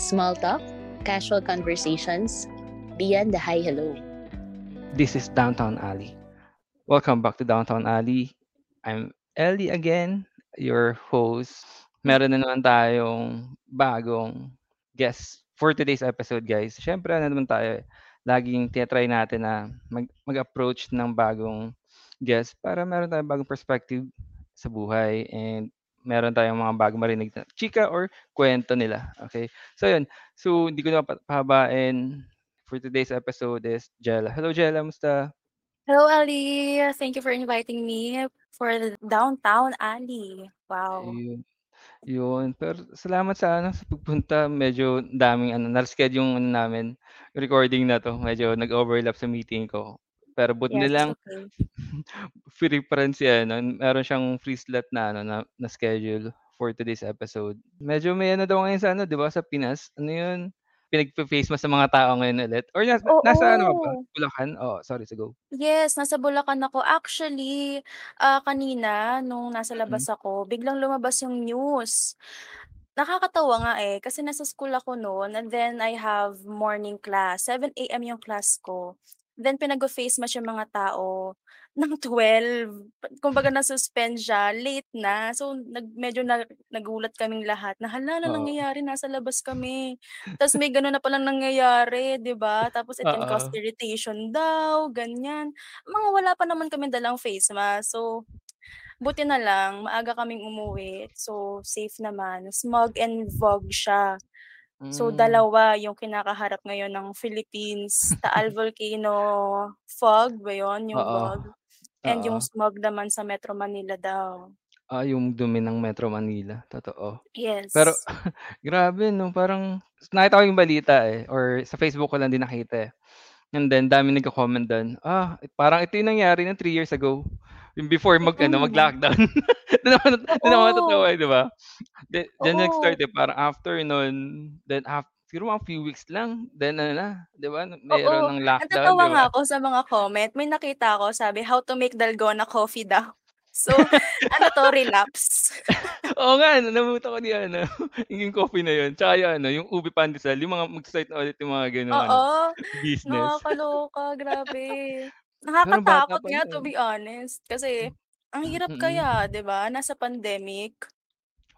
Small talk, casual conversations, beyond the hi hello. This is Downtown Alley. Welcome back to Downtown Alley. I'm Ellie again, your host. Meron na naman tayong bagong guest for today's episode, guys. Siyempre, ano naman tayo, laging tinatry natin na mag, mag-approach ng bagong guest para meron tayong bagong perspective sa buhay and meron tayong mga bagong marinig na chika or kwento nila. Okay? So, yun. So, hindi ko na pahabain. For today's episode is Jella. Hello, Jella. Musta? Hello, Ali. Thank you for inviting me for the Downtown Ali. Wow. Ayun. Yun. Pero salamat sa ano sa pagpunta. Medyo daming ano, na-schedule yung ano namin, recording na to. Medyo nag-overlap sa meeting ko. Pero but Yes, nilang okay. free friend si ano, meron siyang free slot na ano na, na schedule for today's episode. Medyo may ano daw ngayon sa ano, 'di ba, sa Pinas. Ano 'yun? Pinagpe-face mo sa mga tao ngayon ulit or nas, nasa ano ka ba? Oo. Bulacan? Oh, sorry, so go. Yes, nasa Bulacan ako. Actually, ah, kanina nung nasa Mm. labas ako, biglang lumabas yung news. Nakakatawa nga eh, kasi nasa school ako noon and then I have morning class. 7 AM yung class ko. Then pinag-face mask yung mga tao ng 12. Kumbaga na-suspend siya, late na. So nag medyo na nagulat kaming lahat na, "Hala, ano Oo. nangyayari? Nasa labas kami." Ta's may gano'n na palang nangyayari, 'di ba? Tapos it can cause Oo. irritation daw, ganyan. Mga wala pa naman kaming dalang face mask. So, buti na lang maaga kaming umuwi. So, safe naman. Smog and fog siya. So, Hmm. dalawa yung kinakaharap ngayon ng Philippines. Taal Volcano fog ba 'yun, yung Oo. fog? And yung Oo. smog naman sa Metro Manila daw. Ah, yung dumi ng Metro Manila, totoo. Pero Yes. grabe 'no, parang nakita ko yung balita eh or sa Facebook ko lang din nakita eh. And then daming nagko-comment dun, ah, parang ito yung nangyari ng 3 years ago. Before mag ano, mag-lockdown. Dun ako dun ako Oo. natatawa eh, 'di ba? Di diyan nag-start Oo. eh, parang after nun, then af siguro mga few weeks lang, then ano na, 'di ba, meron Oo, ng lockdown, 'di nga ba? ako sa mga comment. May nakita ako sabi, "How to make dalgona coffee" daw. So, ano 'to, relapse. Oo nga, nabutan ko ni ano, yung coffee na yun, tsaka yung ano, yung ube pandesal, yung mga mag-start na ulit yung mga ano, Oo, business. nakakaloka, grabe. Bata Nakakatakot pa nga to yun. be honest. Kasi ang hirap Mm. kaya, 'di ba, nasa pandemic.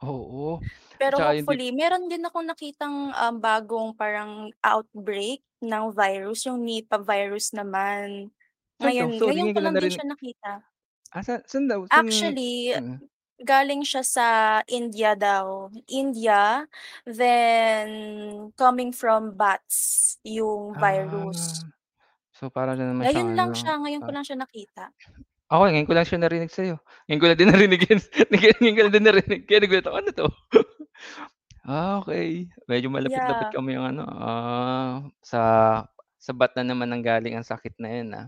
Oo, Pero tsaka hindi hopefully meron din akong nakitang, um, bagong parang outbreak ng virus, yung Nipah virus naman. Saan 'to? Ngayon Sorry, ngayon ngayon ko ko lang lang din narinig. siya nakita. Ah, sa saan daw? Saan Actually, mm. galing siya sa India daw. India, then coming from bats yung Ah, virus. So parang na naman siyang Ngayon lang ano, siya, ngayon ko ah lang siya nakita. Ako ngayon ko lang siya narinig sa'yo. Ngayon ko lang din narinig yun. Ngayon ko lang din narinig, kaya nagulat ako, ano 'to? Ah, okey. Medyo malapit-lapit Yeah. kami yung ano, ah, sa sa ba't na naman nanggaling ang sakit na yun, ah.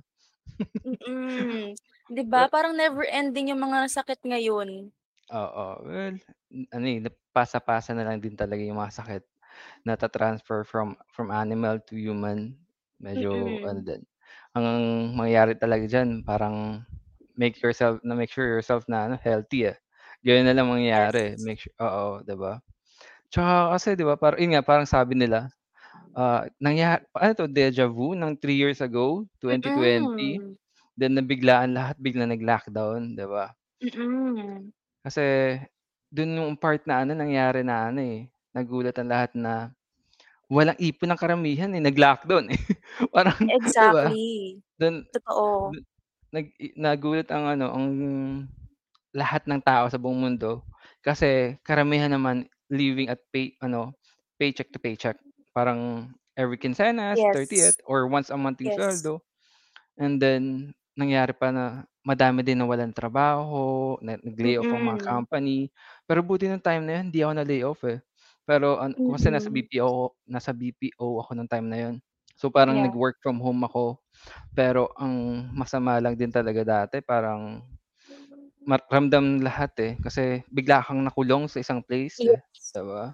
Mm, 'di ba, Pero parang never ending yung mga sakit ngayon. Oo, well, ano eh, pasa-pasa na lang din talaga yung mga sakit. Nata-transfer from from animal to human. Medyo ano Mm. din, ang mangyayari talaga diyan parang make yourself na make sure yourself na ano, healthy, eh. Gano'n na lang mangyayari, Yes. make su oo, 'di ba? Tsaka kasi 'di ba, parang yun nga, parang sabi nila, ah, nangya ano 'to, deja vu ng 3 years ago, 2020, Mm. then nabiglaan lahat, biglang nag-lockdown, 'di ba? Mm. Kasi dun yung part na ano, nangyari na ano, eh, nagulat ang lahat na walang ipon ang karamihan, eh, nag-lockdown, eh. Parang? Exactly, Dun totoo. du nag nagulat ang ano, ang lahat ng tao sa buong mundo kasi karamihan naman living at pay ano, paycheck to paycheck. Parang every Kinsenas, Yes. 30th or once a month yung Yes. sweldo. And then nangyari pa na madami din nawalan ng trabaho, na nag-layoff ang mga Mm. company. Pero buti nung time na yun hindi ako na-layoff, eh. Pero ano kasi nasa Mm. BPO nasa BPO ako nung time na yun. So, parang Yeah. nag-work from home ako. Pero ang masama lang din talaga dati parang ramdam lahat, eh, kasi bigla kang nakulong sa isang place, eh, Yes. 'di ba?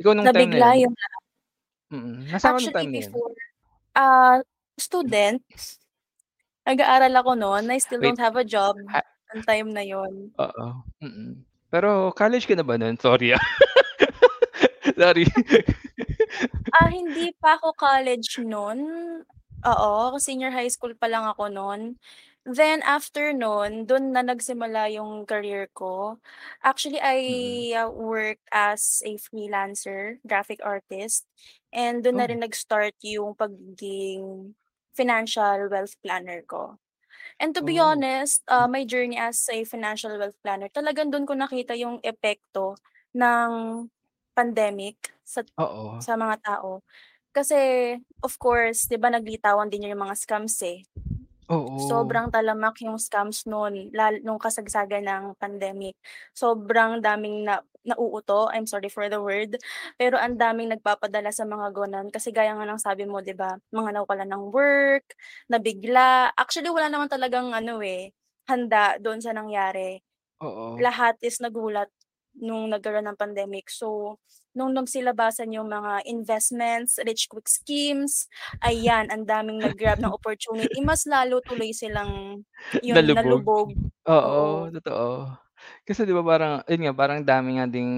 Ikaw nung time na Nabigla yun? yung lahat. Mm, nasaan ka nung Actually time na yun? before, ah, student. Nag-aaral ako nun, I still Wait, don't have a job ha nung time na yun. Oo. Pero college ka na ba nun? Sorry, ah. Sorry. Ah, hindi pa ako college nun. Oo, senior high school pa lang ako nun. Then after nun, dun na nagsimula yung career ko. Actually, I Mm. uh, work as a freelancer, graphic artist, and dun na Oh. rin nag-start yung pagiging financial wealth planner ko. And to be Oh. honest, uh, my journey as a financial wealth planner, talagang dun ko nakita yung epekto ng pandemic sa Oo. sa mga tao. Kasi of course, 'di ba naglitawan din yung mga scams eh. Oo. Sobrang talamak yung scams nun, lalo nung kasagsagan ng pandemic. Sobrang daming na nauuto, I'm sorry for the word, pero ang daming nagpapadala sa mga gano'n. Kasi gaya nga ng sabi mo 'di ba, mga nawawalan ng work, nabigla. Actually wala naman talagang ano eh, handa doon sa nangyari. Oo. Lahat is nagulat nung nagkaroon ng pandemic. So, nung nagsilabasan yung mga investments, rich quick schemes, ayan, ang daming nag-grab ng opportunity. Mas lalo tuloy silang yun, Nalubog. nalubog. Oo, Oo. totoo. Kasi 'di ba parang yun nga, parang dami nga ding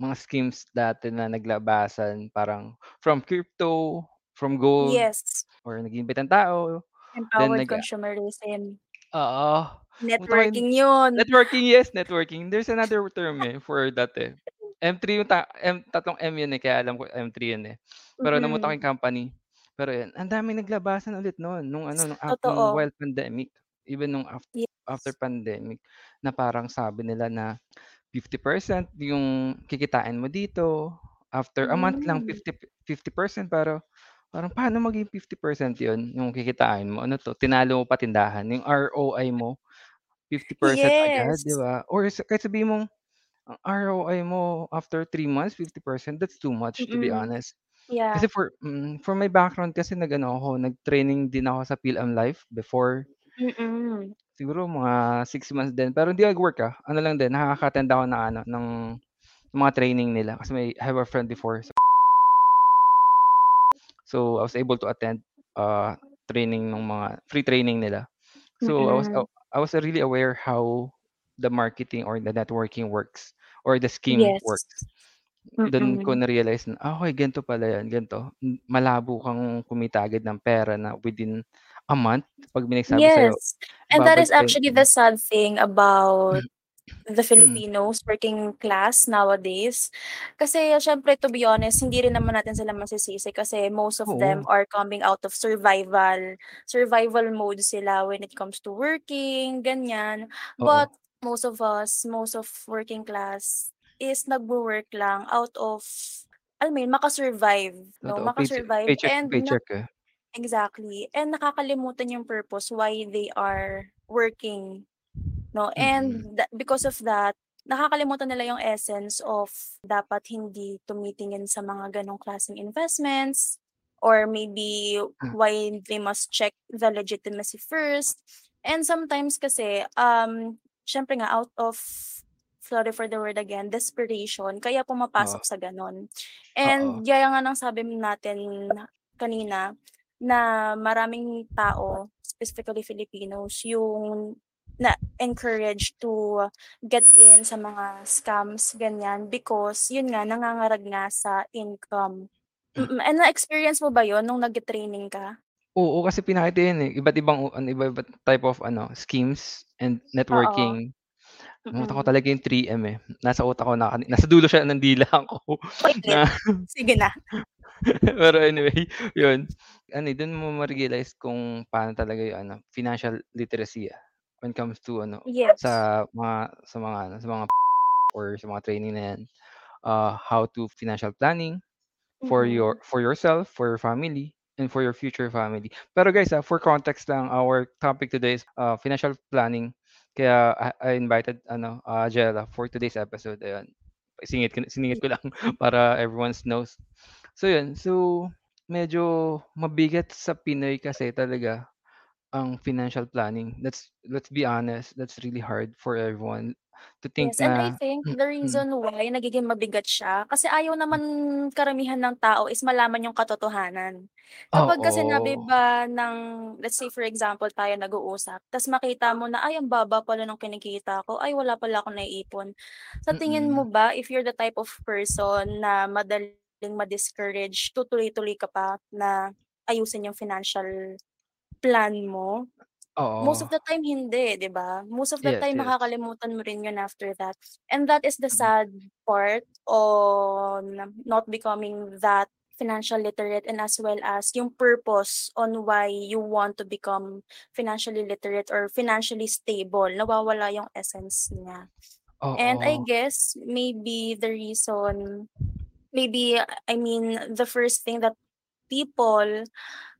mga schemes dati na naglabasan, parang from crypto, from gold, Yes. or nag-iimbita ng tao, then Empowered nag consumerism. Oo. Networking yun. Networking, yes, networking. There's another term eh, for that eh. M3 yung ta M tatlong M yun eh, kaya alam ko M3 yun eh. Pero namuta ko Mm. yung company. Pero yun, ang daming naglabasan ulit nun, nung ano, nung af nung while pandemic, even nung af after Yes. pandemic, na parang sabi nila na 50% yung kikitain mo dito, after a month lang Hmm. 50 50% pero parang paano maging 50% yun, yung kikitain mo? Ano 'to, tinalo mo pa tindahan, yung ROI mo 50% agad, 'di Yes. ba? Or sa kahit sabihin mong ang ROI mo after 3 months 50%, that's too much to be Mm. honest. Yeah. Kasi for mm, for my background kasi nag-ano ako, nag-training din ako sa PhilAm Life before. Mm. Siguro mga 6 months din, pero hindi nag-work, ah, ano lang din, nakaka-attend ako ng ano, ng mga training nila kasi may I have a friend before sa So, I was able to attend, uh, training nung mga free training nila. So, I was Mm. I was really aware how the marketing or the networking works or the scheme Yes. works. Dun ko Mm. na-realize na, ah, okey ganito pala yan, ganito. Malabo kang kumita agad ng pera na within a month 'pag may nagsabi sa'yo, Yes, and that is actually mm. the sad thing about the Mm. Filipinos working class nowadays. Kasi siyempre to be honest, hindi rin naman natin sila masisisi kasi most of them Oo. are coming out of survival. Survival mode sila when it comes to working, ganyan. Oo. But most of us, most of working class is nagwo-work lang out of alam mo yun, maka-survive 'no, Totoo, payche maka-survive paycheck to and na paycheck, eh. exactly, and nakakalimutan yung purpose why they are working 'no, Mm. and tha because of that, nakakalimutan nila yung essence of dapat hindi tumitingin sa mga ganong klaseng investments or maybe Hmm. why they must check the legitimacy first. And sometimes kasi, um, siyempre nga out of sorry for the word again, desperation kaya pumapasok sa gano'n. And gaya nga ng sabi natin kanina, na maraming tao, specifically Filipinos, yung na-encourage to get in sa mga scams, ganyan, because yun nga, nangangarag nga sa income. Mm, and na-experience mo ba yun nung nagte-training ka? Oo, kasi pinakita yun, eh, iba't ibang ano, iba-iba't type of ano, schemes and Oo. networking. Nakalimutan ko Mm. talaga yung 3M, eh, nasa utak ko na nasa dulo siya ng dila ko na sige na. pero anyway, yun. Ano, eh, dun mo ma-realize kung paano talaga yung ano, financial literacy, ah, when it comes to ano, Yes. sa mga sa mga ano, sa mga or sa mga training na yan. Uh, how to financial planning for your Mm. for yourself, for your family, and for your future family. Pero guys, ah, for context lang, our topic today is, uh, financial planning. Kaya I I invited ano, uh, Jella for today's episode, ayan. Isingit ko siningit ko lang para everyone's knows. So yun, so medyo mabigat sa Pinoy kasi talaga ang financial planning. Let's let's be honest, that's really hard for everyone to think Yes, and I na think the hmm. reason why nagiging mabigat siya, kasi ayaw naman karamihan ng tao is malaman yung katotohanan. Kapagka sinabi Oo. ba ng let's say for example tayo nag-uusap, ta's makita mo na, "Ay ang baba pala nung kinikita ko, ay wala pala akong naiipon." Sa tingin Mm. mo ba if you're the type of person na madali ma-discourage, tutuloy-tuloy ka pa na ayusin yung financial plan mo? Most of Oo. the time hindi, 'di ba? Most of the Yes, time yes. makakalimutan mo rin yun after that. And that is the Mm. sad part on not becoming that financial literate and as well as yung purpose on why you want to become financially literate or financially stable, nawawala yung essence niya. And I Oo. guess maybe the reason maybe I mean, the first thing that people,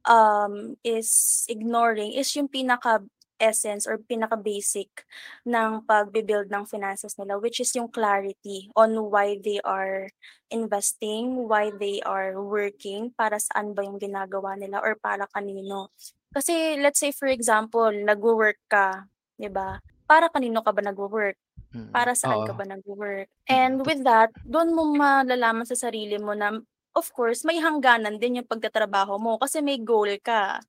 um, is ignoring is yung pinaka-essence or pinaka-basic ng pagbi-build ng finances nila, which is yung clarity on why they are investing, why they are working, para saan ba yung ginagawa nila or para kanino. Kasi let's say for example, nagwo-work ka, 'di ba? Para kanino ka ba nagwo-work? Mm, Para saan ka oo. ba nagwo-work? Mm, And with that, dun mo malalaman sa sarili mo na of course may hangganan din yung pagtatrabaho mo kasi may goal ka,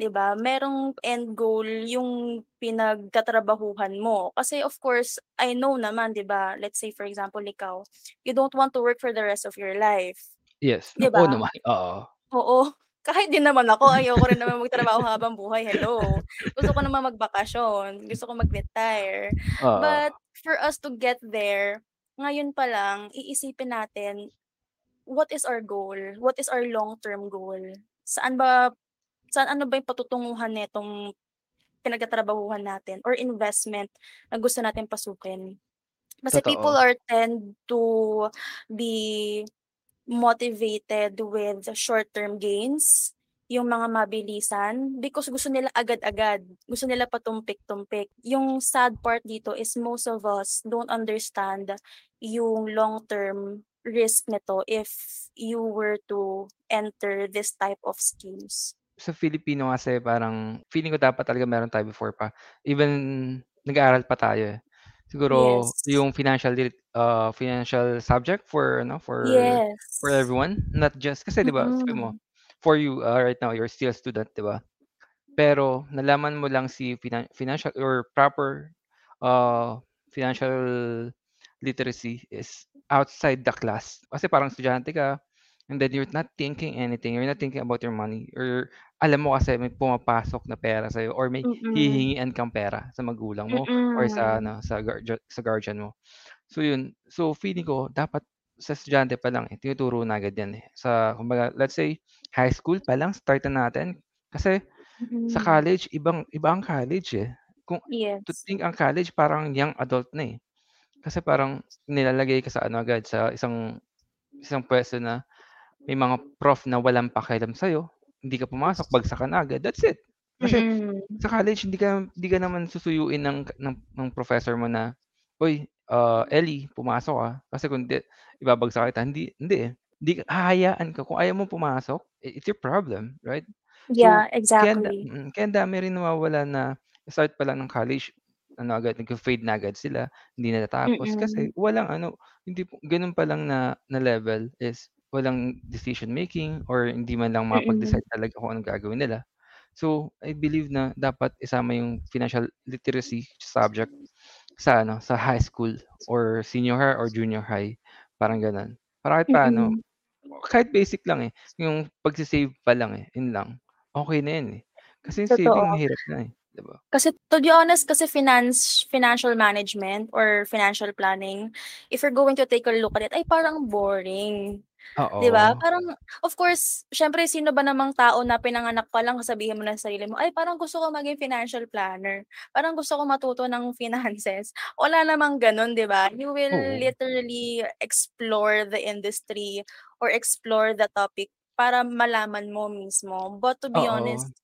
'di ba? Merong end goal yung pinagtatrabahuhan mo. Kasi of course, I know naman 'di ba, let's say for example ikaw, you don't want to work for the rest of your life, Yes, 'di oo ba? naman, oo. Oo, kahit din naman ako ayoko rin naman magtrabaho habang buhay, hello. Gusto ko naman magbakasyon, gusto ko mag-retire. Oo. But for us to get there, ngayon pa lang iisipin natin, what is our goal? What is our long-term goal? Saan ba saan ano ba yung patutunguhan nitong pinagtatrabahuhan natin or investment na gusto natin pasukin? Kasi people Totoo. are tend to be motivated with short-term gains, yung mga mabilisan, because gusto nila agad-agad, gusto nila patumpik-tumpik. Yung sad part dito is most of us don't understand yung long-term risk nito if you were to enter this type of schemes. Sa Filipino kasi parang feeling ko dapat talaga meron tayo before pa, even nag-aaral pa tayo, eh. Siguro Yes. yung financial ah, financial subject for ano, for for Yes. everyone, not just kasi 'di ba, mo, for you, ah, right now you're still a student, 'di ba? Pero nalaman mo lang si finan financial or proper, ah, financial literacy is outside the class. Kasi parang estudyante ka, and then you're not thinking anything, you're not thinking about your money or alam mo kasi may pumapasok na pera sa'yo or may Mm. hihingian kang pera sa magulang mo or sa ano, sa guardia sa guardian mo. So yun, so feeling ko dapat sa estudyante pa lang, eh, tinuturo na agad 'yan, eh. Sa kumbaga let's say high school pa lang start na natin. Kasi sa Mm. college ibang iba ang college, eh. Kung to Yes. think ang college parang young adult na, eh. Kasi parang nilalagay ka sa ano agad, sa isang isang puwesto na may mga prof na walang pakialam sa'yo, hindi ka pumasok bagsak ka na agad, that's it. Kasi Mm. sa college hindi ka hindi ka naman susuyuin ng ng ng professor mo na, "Uy, ah, Ellie pumasok, ah, kasi kung hindi ibabagsak kita." Hindi hindi, eh. Hindi ka hahayaan ka kung ayaw mong pumasok, it's your problem, right? So Yeah, kaya da exactly. mm, kaya ang dami rin nawawalan na start pa lang ng college, ano agad nagfe-fade na agad sila, hindi na natapos kasi walang ano, hindi po gano'n pa lang na na level is walang decision making or hindi man lang makapag-decide talaga kung anong gagawin nila. So, I believe na dapat isama yung financial literacy subject sa ano, sa high school or senior high or junior high, parang gano'n. Para kahit paano, kahit basic lang, eh, yung pagse-save pa lang, eh, yun lang, okey na yun, eh. Kasi yung saving Totoo. mahirap na, eh, 'di ba? Kasi to be honest kasi finance financial management or financial planning, if you're going to take a look at it, ay parang boring, 'di ba? Oo. Parang of course, siyempre sino ba namang tao na pinanganak pa lang sasabihin mo na sa sarili mo, "Ay parang gusto ko maging financial planner, parang gusto ko matuto ng finances." Wala namang gano'n, 'di ba? You will Oo. literally explore the industry or explore the topic para malaman mo mismo. But to be Oo. honest,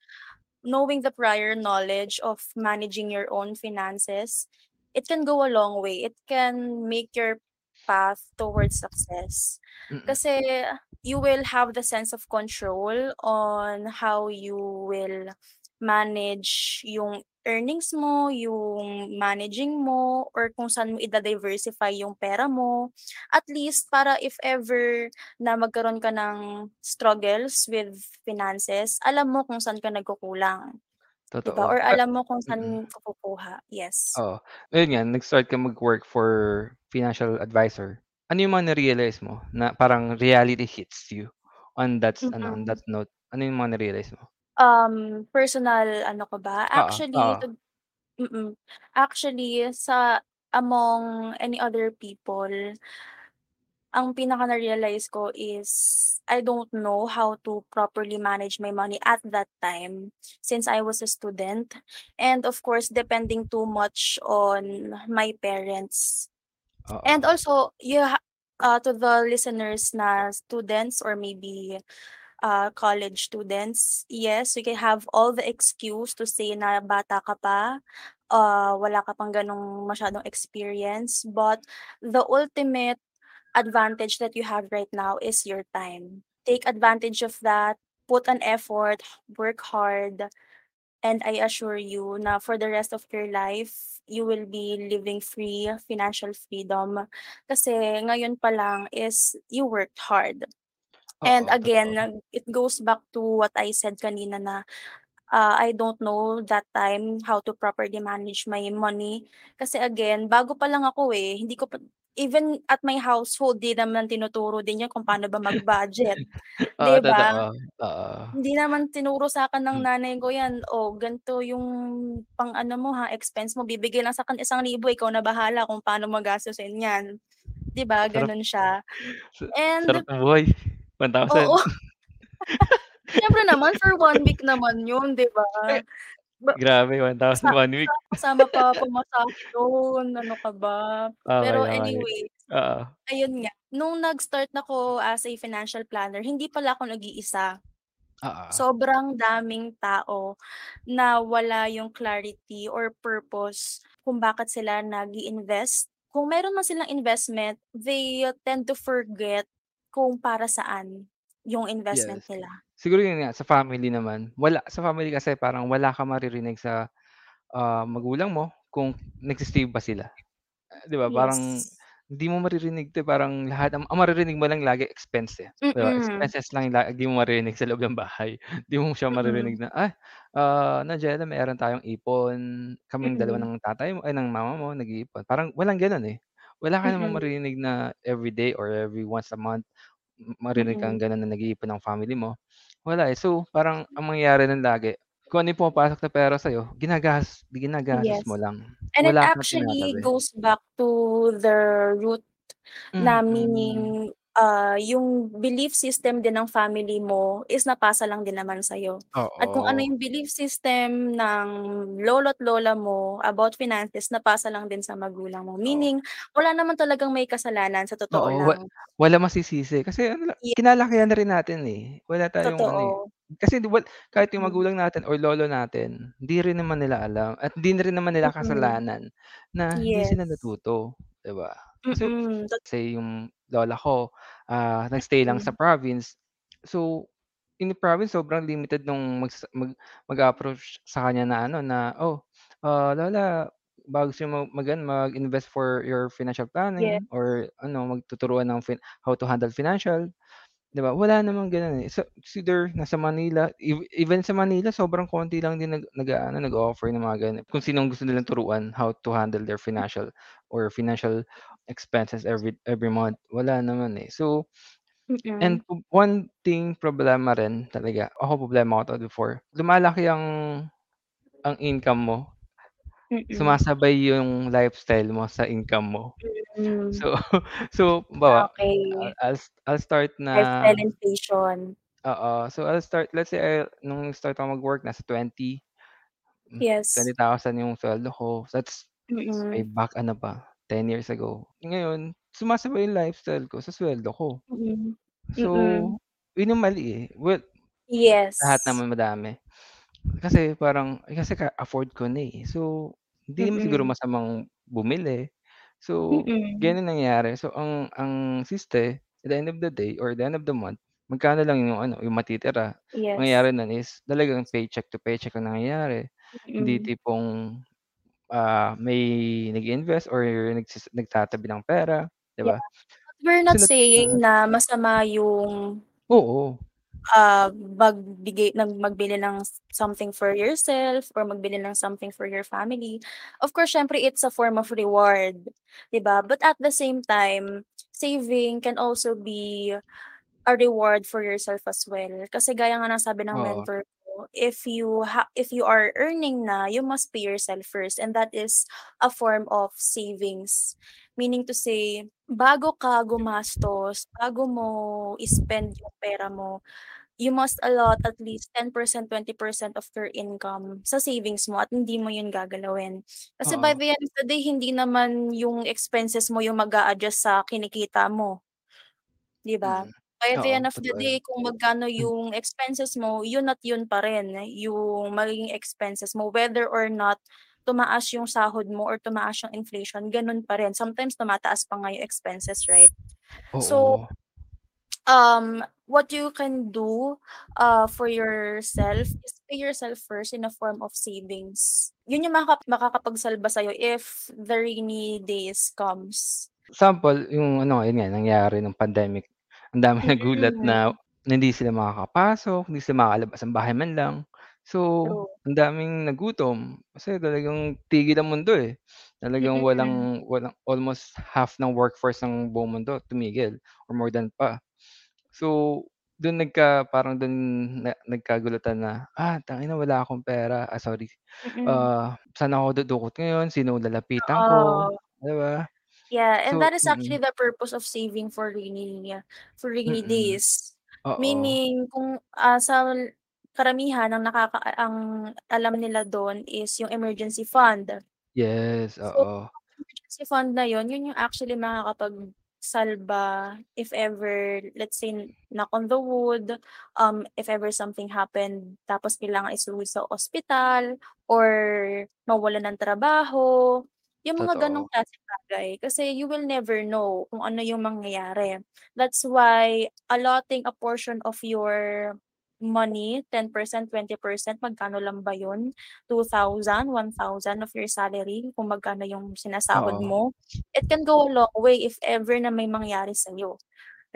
knowing the prior knowledge of managing your own finances, it can go a long way. It can make your path towards success. Mm. Kasi you will have the sense of control on how you will manage yung earnings mo, yung managing mo, or kung saan mo ida-diversify yung pera mo. At least para if ever na magkaroon ka ng struggles with finances, alam mo kung saan ka nagkukulang? Totoo, Or ah alam mo kung saan ka kukuha, yes. Oo, ayun nga nag-start ka mag-work for financial advisor. ano yung mga na-realize mo na parang reality hits you on that ano, on that note? Ano yung mga na-realize mo? Um, personal ano ko ba? Oo, Actually oo. to mm. Actually sa among any other people ang pinaka na-realize ko is I don't know how to properly manage my money at that time since I was a student and of course depending too much on my parents. And Oo. also you ha uh, to the listeners na students or maybe, uh, college students, yes, you can have all the excuse to say na bata ka pa, uh, wala ka pang gano'ng masyadong experience, but the ultimate advantage that you have right now is your time. Take advantage of that, put an effort, work hard, and I assure you na for the rest of your life, you will be living free, financial freedom. Kasi ngayon pa lang is you worked hard. And Oo, again, totoo. it goes back to what I said kanina na, uh, I don't know that time how to properly manage my money. Kasi again, bago pa lang ako, eh, hindi ko pa even at my household di naman tinuturo din 'yan kung paano ba mag-budget, Oo, 'di ba? totoo, oo. Hindi naman tinuro sa'kin ng Hmm. nanay ko 'yan, "Oh, ganito yung pang-ano mo, ha, expense mo, bibigay lang sa'kin 1,000 ikaw na bahala kung paano mo gastusin 'yan." 'Di ba, Sarap. gano'n siya. Sa sarap And ng buhay, 1,000. Oo. Siyempre naman for 1 week naman 'yun, 'di ba? Eh, Ba grabe 1,000 kasa 1 week. kasama pa pamasahe do'n, ano ka ba? Okey, Pero okey. anyways, Oo. ayun nga, nung nag-start ako as a financial planner, hindi pala ako nag-iisa. Oo. Sobrang daming tao na wala yung clarity or purpose kung bakit sila nag-i-invest. Kung meron man silang investment, they tend to forget kung para saan yung investment Yes. nila. Siguro yun nga, sa family naman, wala sa family kasi parang wala kang maririnig sa, ah, magulang mo kung nagse-save ba sila. Ah, 'di ba parang Yes. hindi mo maririnig 'to, eh, parang lahat ang ang maririnig mo lang lagi expense, eh, 'di ba? Mm. Expenses lang yung lagi mo maririnig sa loob ng bahay. 'Di mo siya Mm. maririnig na, "Ay, ah, na Jella meron tayong ipon, kaming dalawa Mm. ng tatay mo ay ng mama mo nag-iipon." Parang walang gano'n, eh. Wala ka namang Mm. maririnig na everyday or every once a month, m marinig kang Mm. gano'n na nag-iipon ang family mo, wala, eh. So, parang ang mangyayari nun lagi, kung ano yung pumapasok na pera sa'yo ginagas ginagastos mo Yes. lang. And it Wala kang actually tinatabi. goes back to the root na Mm. meaning, ah, yung belief system din ng family mo is napasa lang din naman sa'yo. At kung ano Oo. yung belief system ng lolo't lola mo about finances, napasa lang din sa magulang mo. Oo. Meaning wala naman talagang may kasalanan sa totoo Oo, wa lang. walang masisisi kasi ano la Ye kinalakihan na rin natin, eh. Wala tayong ano, eh, Totoo. kasi 'di ba kahit yung Hmm. magulang natin or lolo natin, hindi rin naman nila alam at hindi rin naman nila Mm. kasalanan na hindi Yes. sila natuto, 'di ba? So, Mm, tot yung lola ko, ah, nag-stay lang sa Mm. province. So, in the province sobrang limited nung magsa mag mag-a-approach sa kanya na ano na, "Oh, ah, lola baka gusto niyo mag mag-ano, mag-invest for your financial Ye planning or ano, magtuturuan ng fin how to handle financial." 'Di ba, wala namang gano'n, eh. So, it's either nasa Manila, ev even sa Manila sobrang konti lang din nag nag-aano, nag-o-offer ng mga gano'n. Kung sinong gusto nilang turuan how to handle their financial or financial expenses every every month, wala naman, eh. So, and Mm. one thing problema rin talaga, ako problema ko 'to before, lumalaki ang ang income mo, Mm. sumasabay yung lifestyle mo sa income mo. Mm. So so halimbawa, Okey. I'll I'll start na Lifestyle inflation. Oo. So, I'll start let's say, ah, nung start ako mag-work nasa 20, hmm, Yes. 20,000 yung sweldo ko. That's way Mm. back ano pa, 10 years ago. Ngayon, sumasabay yung lifestyle ko sa sweldo ko. Mm. So, Mm. yun yung mali, eh. Well, lahat Yes. naman madami. Kasi parang eh, kasi ka afford ko na, eh. So, hindi naman siguro Mm. masamang bumili. So, Mm. gano'n nangyayari. So, ang ang siste at the end of the day or the end of the month, magkano lang yung ano, yung matitira. Yes. Mangyayari nun is talagang paycheck to paycheck ang nangyayari. Hindi Mm. tipong, ah, may nag-i-invest or nagsis nagtatabi ng pera, 'di Yeah. ba? But we're not nat saying mm. na masama yung Oo. ah, magbigay ng magbili ng something for yourself or magbili ng something for your family. Of course, siyempre it's a form of reward, 'di ba? But at the same time, saving can also be a reward for yourself as well. Kasi gaya nga ng sabi ng Oo. mentor if you ha if you are earning na, you must pay yourself first and that is a form of savings. Meaning to say, bago ka gumastos, bago mo i-spend yung pera mo, you must allot at least 10%, 20% of your income sa savings mo at hindi mo yun gagalawin. Kasi by Oo. the end of the day, hindi naman yung expenses mo yung mag-a-adjust sa kinikita mo. 'Di ba? Mm. By the Oo, end of the totoo day, yan. kung magkano Hmm. yung expenses mo, yun at yun pa rin yung magiging expenses mo whether or not tumaas yung sahod mo or tumaas yung inflation, ganun pa rin. Sometimes tumataas pa nga yung expenses, right? So Oo. um, what you can do, uh, for yourself is pay yourself first in a form of savings. Yun yung makaka makakapagsalba sa'yo if the rainy days comes. Sample, yung ano, yun nga nangyari nung pandemic. Ang daming nagulat na Mm. na hindi sila makakapasok, hindi sila makakalabas ng bahay man lang. So, True. ang daming nagutom kasi talagang tigil ang mundo, eh. Talagang Mm. walang walang almost half ng workforce ng buong mundo tumigil or more than pa. So, dun nagka parang dun na nagkagulutan na, "Ah, tangina wala akong pera, ah, sorry, Mm. ah, saan ako dudukot ngayon, sino lalapitan ko?" Oo. 'Di ba? Yeah, and So that is actually mm. the purpose of saving for rainy for rainy Mm. days. Meaning kung, ah, sa karamihan ang nakaka ang alam nila dun is yung emergency fund. Yes, So, oo. emergency fund na yun, yun yung actually makakapagsalba if ever, let's say, knock on the wood, um, if ever something happened tapos kailangan isuwi sa ospital or mawalan ng trabaho, yung mga ganong Totoo. klaseng bagay. Kasi you will never know kung ano yung mangyayari. That's why allotting a portion of your money, 10%, 20%, magkano lang ba yun? 2,000, 1,000 of your salary kung magkano yung sinasahod Oo. mo. It can go a long way if ever na may mangyari sa'yo,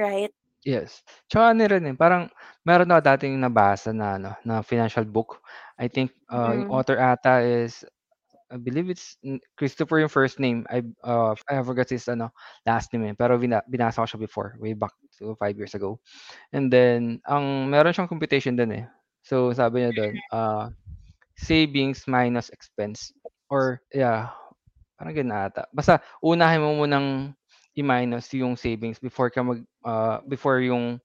right? Yes. Tsaka ano rin, eh, parang meron ako dating nabasa na ano, na financial book. I think, ah, yung Mm. author ata is I believe it's Christopher yung first name. I, uh, I forgot his ano, last name, eh, pero bina binasa ko siya before, way back so 5 years ago. And then ang meron siyang computation dun, eh. So, sabi niya Mm. ah, savings minus expense or yeah, parang ganun ata. Basta uunahin mo munang i-minus yung savings before ka mag ah, before yung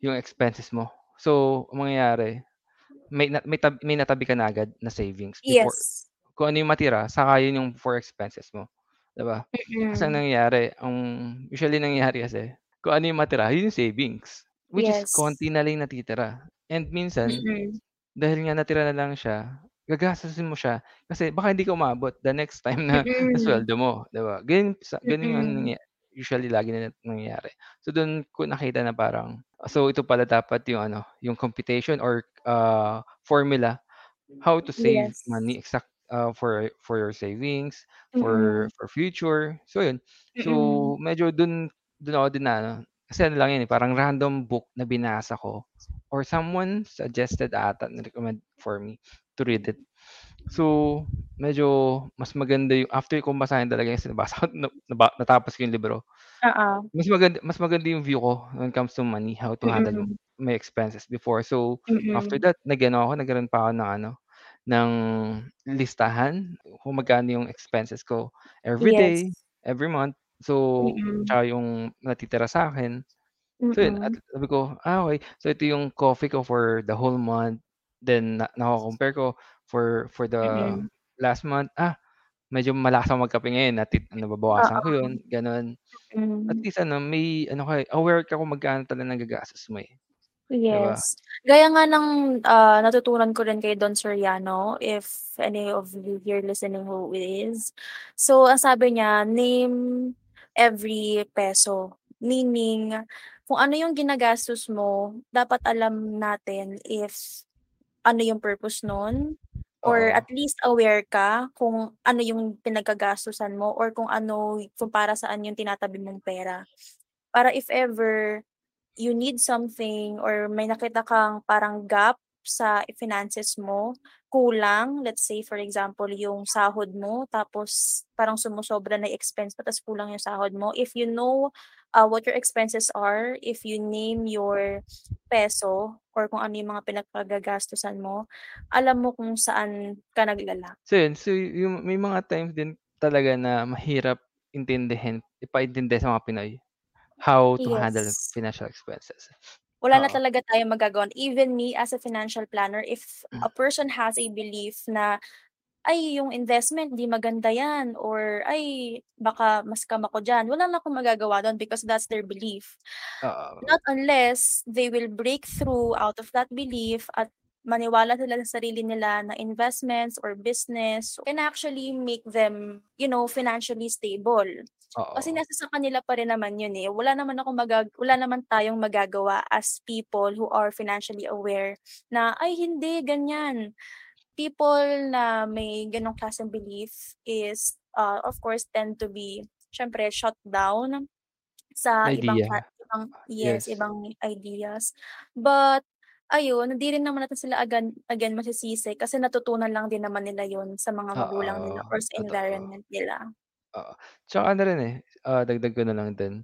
yung expenses mo. So, ang mangyayari, may may tab may natabi ka na agad na savings before Yes. Kung ano yung matira saka yun yung for expenses mo, 'di ba? Kasi ang nangyayari, ang usually nangyayari kasi, kung ano yung matira, yun yung savings. Which is Yes. konti na lang natitira. And minsan, Mm. dahil nga natira na lang siya, gagastusin mo siya kasi baka hindi ka umabot the next time na na Mm. sweldo mo, 'di ba? Ganun sa ganun yung Mm. nangya usually lagi na nangyayari. So, dun ko nakita na parang, so ito pala dapat yung ano, yung computation or, ah, formula, how to save Yes. money exact ah, for for your savings, for Mm. for future. So, yun. So, Mm. medyo dun dun ako din na ano, kasi ano lang yun, eh, parang random book na binasa ko or someone suggested ata, ni-recommend for me to read it. So, medyo mas maganda yung after kong basahin talaga yung nabasa ko na naba natapos ko yung libro. Oo. Mas maganda mas maganda yung view ko when it comes to money, how to handle Mm. my expenses before. So, after Mm. that nag-ano ako, nagkaroon pa ako ng ano, ng listahan kung magkano yung expenses ko Yes. everyday, every month. So, Mm. tsaka yung natitira sa'kin. So, yun at sabi ko, ah, okey. So, ito yung coffee ko for the whole month. Then na nako-compare ko for for the Mm. last month, ah, medyo malakas akong magkape ngayon nati nababawasan ko Oo. yun, gano'n. At Mm. least ano, may ano ka, eh, aware ka kung magkano talaga nagagastos mo, eh, 'di ba? Yes. Gaya nga ng, ah, natutunan ko rin kay Don Soriano, if any of you here listening who is. So, ang sabi niya, name every peso. Meaning, kung ano yung ginagastos mo, dapat alam natin if ano yung purpose nun or Oo. at least aware ka kung ano yung pinagkagastusan mo or kung ano kung para saan yung tinatabi mong pera. Para if ever you need something or may nakita kang parang gap sa finances mo, kulang, let's say for example yung sahod mo tapos parang sumosobra na expense mo ta's kulang yung sahod mo, if you know, uh, what your expenses are, if you name your peso or kung ano yung mga pinagpagagastusan mo, alam mo kung saan ka naglala. So yun, so yung may mga times din talaga na mahirap intindihin, ipaintindi sa mga Pinoy, how to handle Yes. financial expenses. Wala na Oo. talaga tayong magagawa. Even me as a financial planner, if Hmm. a person has a belief na, "Ay yung investment 'di maganda yan," or, "Ay baka ma-scam ako diyan," wala na akong magagawa dun because that's their belief. Oo. Not unless they will break through out of that belief at maniwala sila sa sarili nila na investments or business can actually make them, you know, financially stable. Kasi Oo. nasa sa kanila pa rin naman yun, eh, wala naman akong magag wala naman tayong magagawa as people who are financially aware na, "Ay hindi ganyan." People na may ganong klaseng belief is, uh, of course tend to be siyempre shut down sa ibang Idea. cla ibang yes, Yes. ibang ideas. But ayun, hindi rin naman natin sila agan again masisisi kasi natutunan lang din naman nila yun sa mga magulang nila Oo, or sa totoo. environment nila. Oo, tsaka ano rin, eh, ah, dagdag ko na lang din,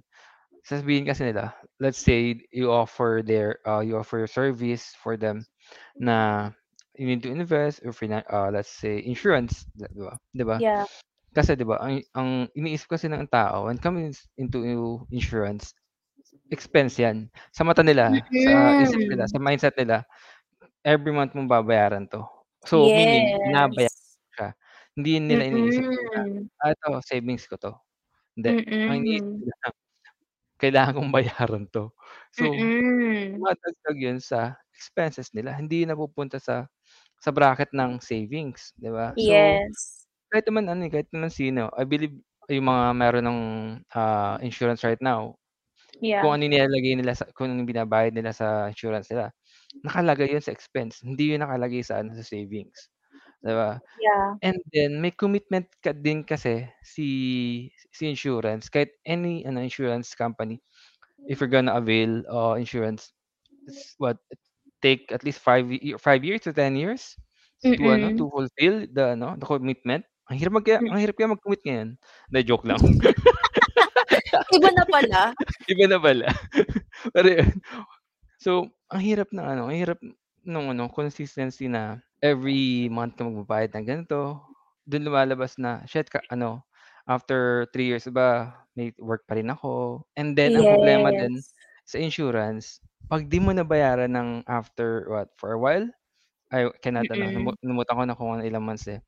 sasabihin kasi nila, let's say you offer their, uh, you offer your service for them na you need to invest or finan uh, let's say insurance, 'di ba 'di ba? Yeah. Kasi 'di ba ang ang iniisip kasi ng tao when comes into insurance, expense yan. Sa mata nila, sa isip nila, sa Mm. mindset nila, every month mong babayaran 'to. So meaning Yes. Hindi nila iniisip na, Mm. "Ah, ito savings ko 'to." Hindi, ang iniisip Mm. nila, kailangan kong bayaran 'to. So, Mm. dumadagdag yun sa expenses nila, hindi napupunta sa sa bracket ng savings, 'di ba? So, Yes. kahit naman ano, eh, kahit naman sino, I believe yung mga meron ng, ah, insurance right now, Yeah. kung ano nilalagay nila sa kung ano yung binabayad nila sa insurance nila, nakalagay yun sa expense, hindi yun nakalagay sa ano, sa savings, 'di ba? Yeah. And then may commitment ka din kasi si si insurance, kahit any ano, insurance company, if you're gonna avail, uh, insurance, it's what, take at least 5 ye 5 years to 10 years to ano, Mm. to fulfill the ano, the commitment. Ang hirap mag kaya ang hirap kaya mag-commit ngayon. Hindi, joke lang. Iba na pala. Iba na pala. Pero yun, so ang hirap ng ano, ang hirap nung ano, consistency na every month ka magbabayad ng ganito, dun lumalabas na, shit ka ano, after 3 years ba, may work pa rin ako. And then ang problema din Yes. sa insurance, 'pag di mo nabayaran ng after what, for a while, I cannot ano, namu Mm. nalimutan ko na kung ano ilang months, eh.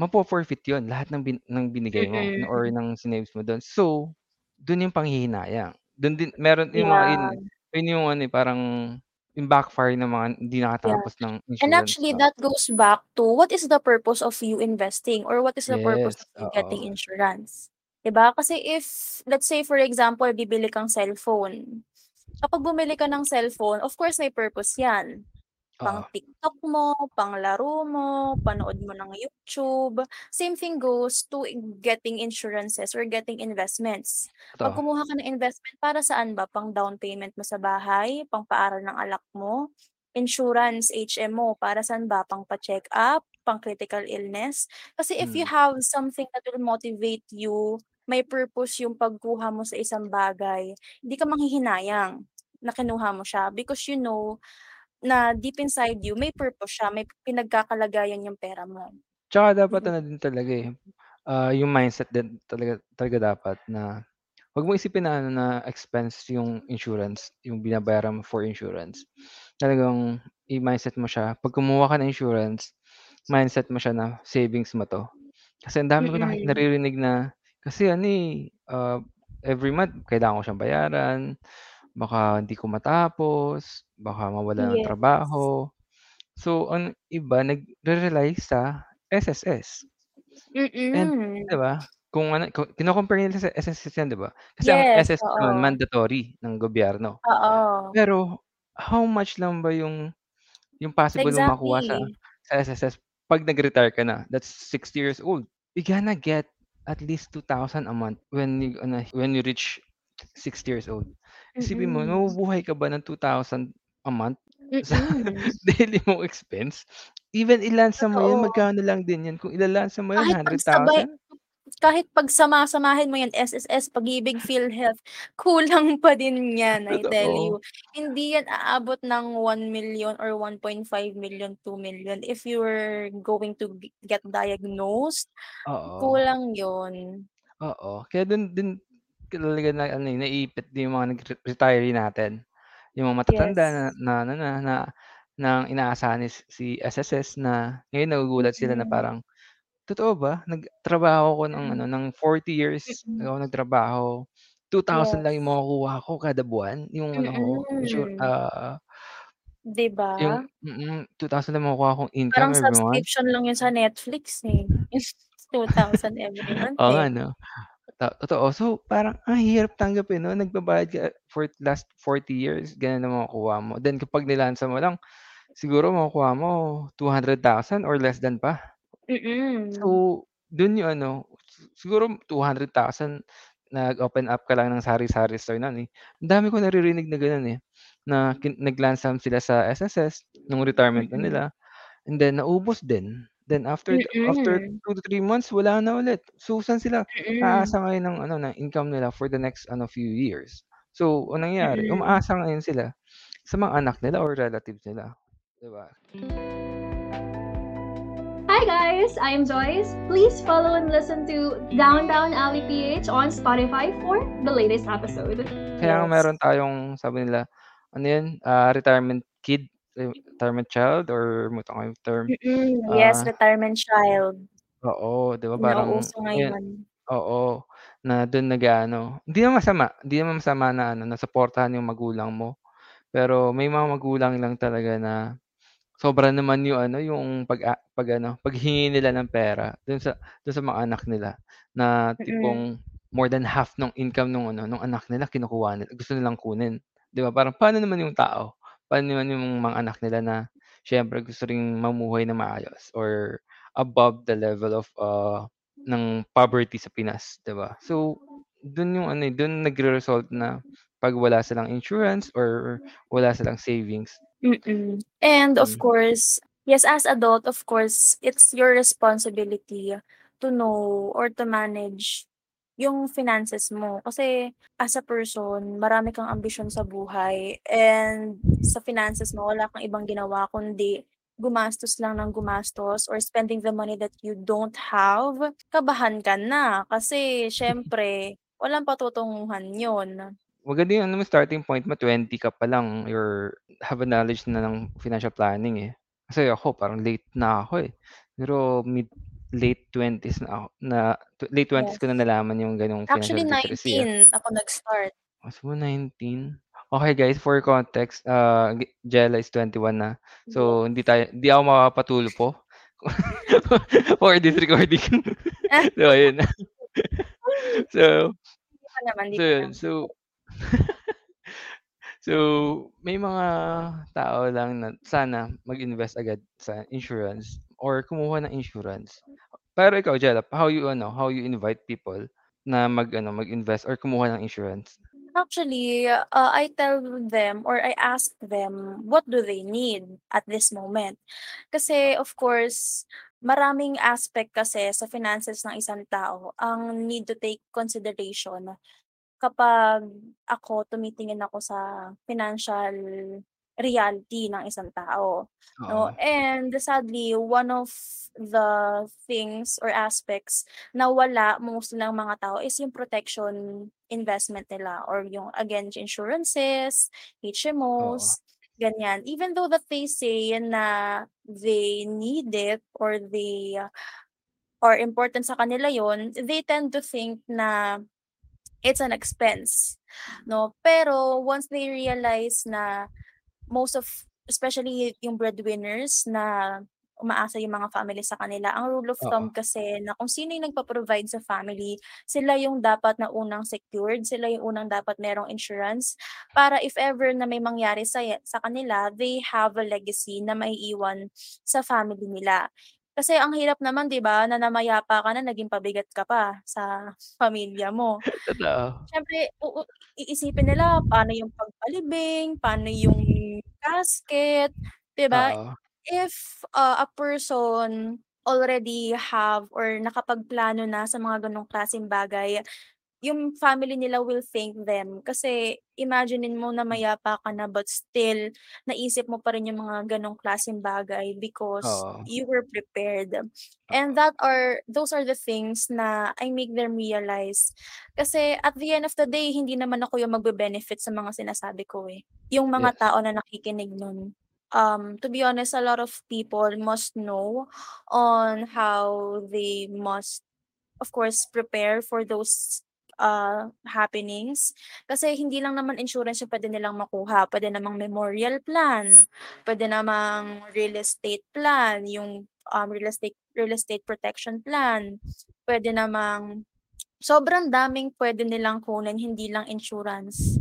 Mapo-forfeit yun, lahat ng bin ng binigay mo or Mm. ng sinaves mo dun. So, dun yung panghihinayang. Dun din meron yung mga yun, Yeah. yun yung ano, eh, parang yung backfire ng mga hindi Yeah. nakatapos ng And insurance actually ba. that goes back to what is the purpose of you investing or what is the purpose Yes, of you getting insurance, 'di ba? Kasi if let's say for example bibili kang cellphone, kapag bumili ka ng cellphone, of course may purpose yan. Pang Oo. TikTok mo, panglaro mo, panood mo ng YouTube. Same thing goes to getting insurances or getting investments. 'Pag Totoo. kumuha ka ng investment para saan ba? Pang down payment mo sa bahay, pang-paaral ng anak mo, insurance, HMO, para saan ba? Pang pa-check-up, pang critical illness? Kasi if you Mm. have something that will motivate you, may purpose yung pagkuha mo sa isang bagay, hindi ka manghihinayang na kinuha mo siya because you know na deep inside you may purpose siya, may pinagkakalagayan yung pera mo. Tsaka dapat Mm. ano din talaga, eh, ah, yung mindset din talaga talaga dapat na 'wag mo isipin na ano, na expense yung insurance, yung binabayaran mo for insurance. Talagang i-mindset mo siya, 'pag kumuha ka ng insurance, mindset mo siya na savings mo 'to. Kasi ang dami ko naki Mm. naririnig na, kasi ano, eh, ah, every month kailangan ko siyang bayaran, baka hindi ko matapos, baka mawalan ng Yes. trabaho. So ang iba nagre-rely sa SSS. And 'di Mm. ba, kung ano ku kino-compare nila sa SSS yan 'di ba? Kasi ang Yes, SSS naman oo. mandatory ng gobyerno. Oo. Pero how much lang ba yung yung possible mong makuha sa Exactly. sa SSS 'pag nag-retire ka na, that's 60 years old. You gonna get at least 2,000 a month when you ano, when you reach 60 years old. Isipin mo Mm. mabubuhay ka ba ng 2,000 a month? Sa Mm. daily mong expense, even ilansa mo 'yan, Totoo. magkano lang din 'yan, kung ilalansa mo 'yan Kahit hundred pagsabay thousand. kahit pagsama-samahin mo 'yan, SSS, Pag-ibig, PhilHealth, kulang pa din 'yan, I tell you. Hindi 'yan aabot ng 1,000,000 or 1.5,000,000, 2,000,000 if you're going to g get diagnosed, Oo. kulang 'yun. Oo, kaya dun din talaga na ano, eh, naiipit din yung mga nagre retiree natin. Yung mga matatanda na Yes. na ano na na ng inaasahan ni si SSS na ngayon nagugulat sila na Mm. parang, "Totoo ba? Nagtrabaho ako ng ano, Mm. ng 40 years Mm. ako nagtrabaho, 2,000 lang Yes. yung makukuha ko kada buwan?" Yung ano ko, insure Mm. ah 'Di yung ba? mm, 2,000 lang makukuha kong income Parang subscription lang 'yun sa Netflix, eh, is 2,000 every month, Oo eh. 'no, to totoo. So, parang ang hirap tanggapin 'no, nagbabayad ka for last 40 years, ganun ang makukuha mo, then kapag nilansa mo lang, siguro makukuha mo 200,000 or less than pa. Mm. So, dun yung ano, siguro 200,000 nag-open up ka lang ng sari-sari store nun, eh. Ang dami kong naririnig na gano'n, eh, na kin sum sila sa SSS nung retirement na Mm. nila and then naubos din. Then after after Mm. 2 to 3 months wala na ulit. So, saan sila Mm. aasa ngayon ng ano, ng income nila for the next ano, few years? So, anong nangyari, Mm. umaasa ngayon sila sa mga anak nila or relatives nila, 'di ba? Hi guys, I'm Joyce. Please follow and listen to Downtown Alley PH on Spotify for the latest episode. Kaya nga Yes. meron tayong sabi nila, ano 'yun, ah, retirement kid, retirement child or ko yung term. Mm, yes, Ah retirement child. Oo, 'di ba parang nauuso oo, na dun nag-aano hindi naman masama, hindi naman masama na ano, na suportahan yung magulang mo. Pero may mga magulang lang talaga na sobra naman yung ano, yung pag a pag-ano, paghingi nila ng pera dun sa dun sa mga anak nila na tipong more than half nung income nung ano, nung anak nila kinukuha nila, gusto nilang kunin, 'di ba? Parang paano naman yung tao, paano naman yung mga anak nila na siyempre gusto ring mamuhay ng maayos or above the level of, ah, ng poverty sa Pinas, 'di ba? So, dun yung ano, eh, dun nagre-result na 'pag wala silang insurance or wala silang savings. Mm, and of Hmm. course, yes, as adult, of course, it's your responsibility to know or to manage yung finances mo. Kasi as a person, marami kang ambisyon sa buhay and sa finances mo wala kang ibang ginawa kundi gumastos lang ng gumastos or spending the money that you don't have, kabahan ka na kasi siyempre walang patutunguhan 'yun. Maganda yung ano starting point mo 20 ka pa lang you're have a knowledge na ng financial planning, eh. Kasi ako parang late na ako, eh. Siguro mid late 20s na ako na late 20s ko na Yes. nalaman yung financial Actually literacy, ah. 19 ako nag-start. Ah, siguro 19? Okey guys, for context, ge Jella is 21 na. Yes. So, hindi tayo hindi ako makakapatulpo for this recording. So, ayun. So naman, so so so may mga tao lang na sana mag-invest agad sa insurance or kumuha ng insurance. Pero ikaw Jella, how you ano, how you invite people na mag-ano, mag-invest or kumuha ng insurance? Actually, uh, I tell them or I ask them what do they need at this moment. Kasi of course, maraming aspect kasi sa finances ng isang tao ang need to take consideration kapag ako tumitingin ako sa financial reality ng isang tao, 'no. Oo. And sadly, one of the things or aspects na wala mostly ng mga tao is yung protection investment nila or yung again insurances. HMOs, ganyan. Even though that they say na they need it or they or important sa kanila yun, they tend to think na it's an expense, 'no. Pero once they realize na most of especially yung breadwinners na umaasa yung mga family sa kanila, ang rule of Oo. thumb kasi na kung sino yung nagpo-provide sa family, sila yung dapat na unang secured, sila yung unang dapat merong insurance para if ever na may mangyari sa sa kanila, they have a legacy na maiiwan sa family nila. Kasi ang hirap naman 'di ba, na namayapa ka na naging pabigat ka pa sa pamilya mo. Totoo. Siyempre, oo, iisipin nila paano yung pagpalibing, paano yung casket, 'di ba? Oo. If, uh, a person already have or nakapagplano na sa mga gano'ng klaseng bagay, yung family nila will thank them. Kasi imaginin mo na mayapa ka na but still naisip mo pa rin yung mga gano'ng klaseng bagay because Oo. you were prepared. And that are those are the things na I make them realize. Kasi at the end of the day, hindi naman ako yung magbe-benefit sa mga sinasabi ko, eh, yung mga Yes. tao na nakikinig nun. Um, to be honest, a lot of people must know on how they must, of course, prepare for those, uh, happenings. Kasi hindi lang naman insurance yung puwede nilang makuha, puwede namang memorial plan, puwede namang real estate plan, yung, um, real estate real estate protection plan, puwede namang sobrang daming puwede nilang kunin, hindi lang insurance.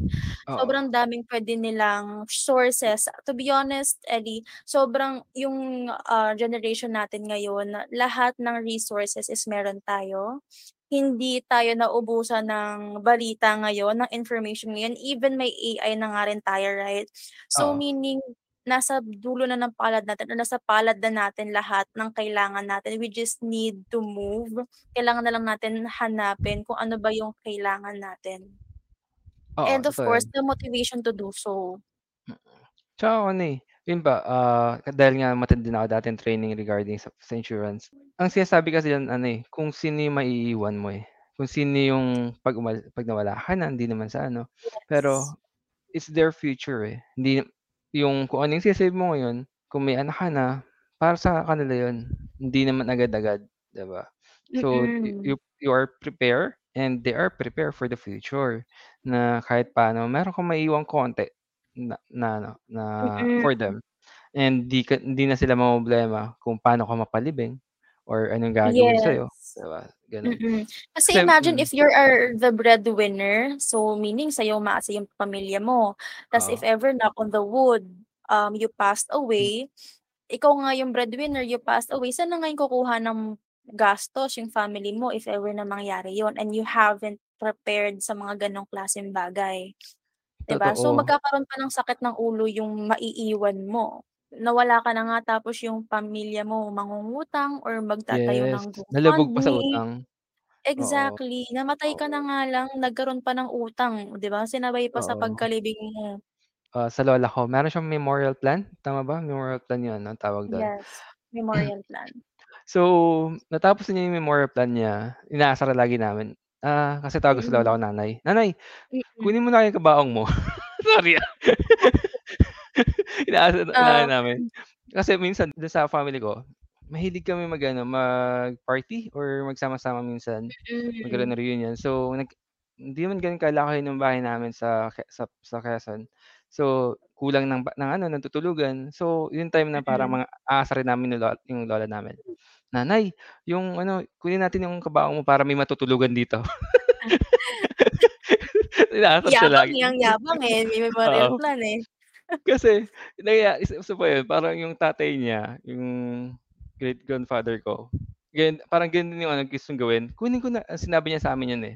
Oo. Sobrang daming puwede nilang sources. To be honest, Ellie, sobrang yung, ah, generation natin ngayon, lahat ng resources is meron tayo. Hindi tayo nauubusan ng balita ngayon, ng information ngayon, even may AI na nga rin tayo, right? So, Oo. meaning nasa dulo na ng palad natin nasa palad na natin lahat ng kailangan natin. We just need to move. Kailangan na lang natin hanapin kung ano ba yung kailangan natin. Oo, And of totoo course, the motivation to do so. Mm. Tsaka ano, eh, yun ba, ah, dahil nga ma-attend din ako dati ng training regarding sa sa insurance. Ang sinasabi kasi diyan ano, eh, kung sino yung maiiwan mo, eh. Kung sino yung 'pag umal 'pag nawala ka na, hindi naman sa ano. Pero Yes. it's their future, eh. Hindi yung kung ano yung ise-save mo ngayon, kung may anak ka na, para sa kanila yun. Hindi naman agad-agad, 'di ba? So, you you Mm. you are prepare and they are prepare for the future na kahit paano meron kang maiiwang konti na na ano, na for them. And di ka hindi na sila mamomroblema kung paano ka mapalibing or anong gagawin sa'yo, Yes. 'di ba, gano'n. Mm. Kasi Kasi imagine mm. if you are the breadwinner, so meaning sa'yo umaasa yung pamilya mo. Tas if Oo. ever knock on the wood, um, you passed away, ikaw nga yung breadwinner, you passed away, saan na ngayon kukuha ng gastos yung family mo if ever na mangyari yun and you haven't prepared sa mga gano'ng klaseng bagay, 'di ba? So, Totoo. magkakaroon pa ng sakit ng ulo yung maiiwan mo. Nawala ka na nga tapos yung pamilya mo mangungutang or magtatayo Yes, ng nalubog pa sa GoFundMe. utang. Oo. Exactly, namatay ka na Oo. nga lang, nagkaroon pa ng utang, 'di ba? Sinabay pa sa Oo. pagkalibing mo. Ah, sa lola ko, meron siyang memorial plan, tama ba? Memorial plan yun ang tawag dun. Yes, memorial plan. So, natapos na niya yung memorial plan niya, inaasar lagi namin. Ah, kasi tawag ko sa lola Mm. ko nanay, "Nanay, Mm. kunin mo na yung kabaong mo." Sorry, ah. Inaano Ah. namin. Kasi minsan dun sa family ko, mahilig kami mag-ano, mag-party or magsama-sama minsan, magkaroon Mm. ng reunion. So, nag hindi naman gano'n kalaki nung bahay namin sa sa sa Quezon. So, kulang ng ng ano, ng tutulugan. So, yung time na parang Mm. mga aasarin namin yung lo yung lola namin, "Nanay, yung ano, kunin natin yung kabaong mo para may matutulugan dito." Inaasar siya Yabang, lagi. eh, ang yabang, eh, may memorial plan, eh. Kasi nangyaya isa pa yun, parang yung tatay niya, yung great grandfather ko, gan parang ganun din yung ano, gustong gawin. Kunin ko na sinabi niya sa'min yun, eh.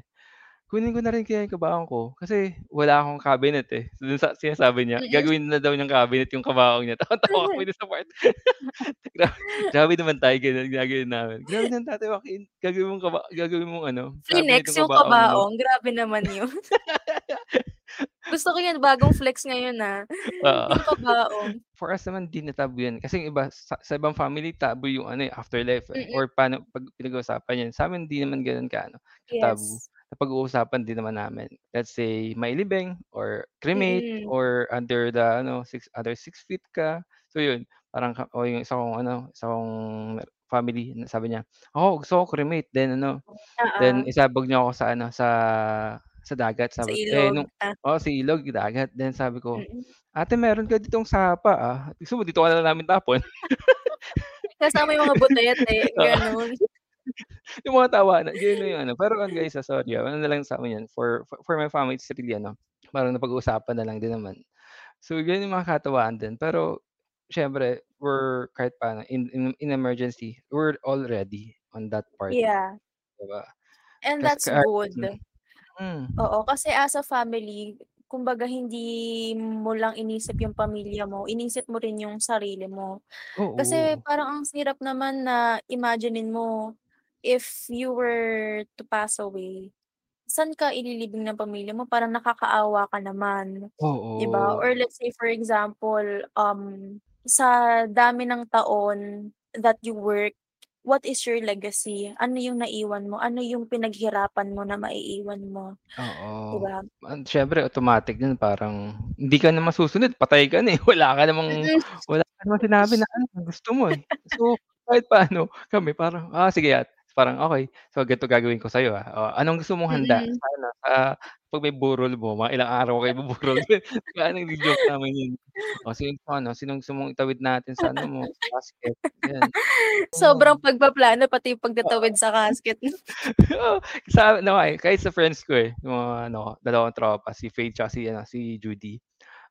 "Kunin ko na rin kaya yung kabaong ko kasi wala akong cabinet, eh." Dun sa sinasabi niya, Mm. gagawin na daw niyang cabinet yung kabaong niya. Tawang-tawa kami dun sa part. Gra grabe naman tayo, gano'n ginagawin namin. "Grabe naman Tatay Joaquin, gagawin mong kaba gagawin mong ano, cabinet Flex yung yung kabaong mo." kabaong, grabe naman yun. Gusto ko yan, bagong flex ngayon, ah, Oo. yung. For us naman, 'di na taboo yan. Kasi yung iba sa sa ibang family taboo yung ano, eh, afterlife, eh, Mm. or paano 'pag pinag-uusapan yan. Sa'min di naman gano'n ka-ano, ka-taboo. Yes. Napag-uusapan din naman namin. Let's say mailibing or cremate Mm. or under the ano, six under 6 feet ka. So yun, parang ka o yung isa kong ano, isa kong family na sabi niya, "Ako gusto ko cremate then ano, then Oo. isabog niyo ako sa ano, sa sa dagat." Sa Sabi eh, ilog, nung ah. oo, sa ilog, dagat. Then sabi ko, Mm. "Ate meron ka ditong sapa, ah, gusto mo dito ka na lang namin tapon?" Kasama yung mga butete, Oo. gano'n. Yung mga tawanan, ganun yung ano. Pero ano guys, ah, sorry, ah, ano na lang sa'min yan, for for my family, it's really ano, parang napag-uusapan na lang din naman. So, ganun yung mga katawaan din. Pero siyempre we're kahit paano in in in emergency, we're all ready on that part. Yeah. 'Di ba? And that's ka good. mm. Oo, kasi as a family, kumbaga hindi mo lang inisip yung pamilya mo, inisip mo rin yung sarili mo. Kasi Oo. parang ang hirap naman na imaginin mo, if you were to pass away, saan ka ililibing ng pamilya mo? Parang nakakaawa ka naman, 'di ba? Oo. Or let's say for example, um, sa dami ng taon that you work, what is your legacy? Ano yung naiwan mo? Ano yung pinaghirapan mo na maiiwan mo, Oo. ba? An siyempre automatic yun parang hindi ka na masusunod, patay ka na, eh, wala ka namang wala ka namang sinabi na ano, gusto mo, eh. So, kahit paano kami parang, ah, sige at parang okey, so ganito gagawin ko sa'yo, ah, oh, anong gusto mong handa Mm. sa ano, sa 'pag may burol mo, mga ilang araw kayo buburol, kaya nagjo-joke namin yun. Oh, sinong gusto ano, sinong gusto mong itawid natin sa ano mo, sa casket. Sobrang Oo. pagpaplano pati yung Oo. pagtatawid sa casket. Oo, sa ano nga, eh, kahit sa friends ko, eh, yung mga ano, dalawang tropa, si Faith tsaka si ano, si Judy,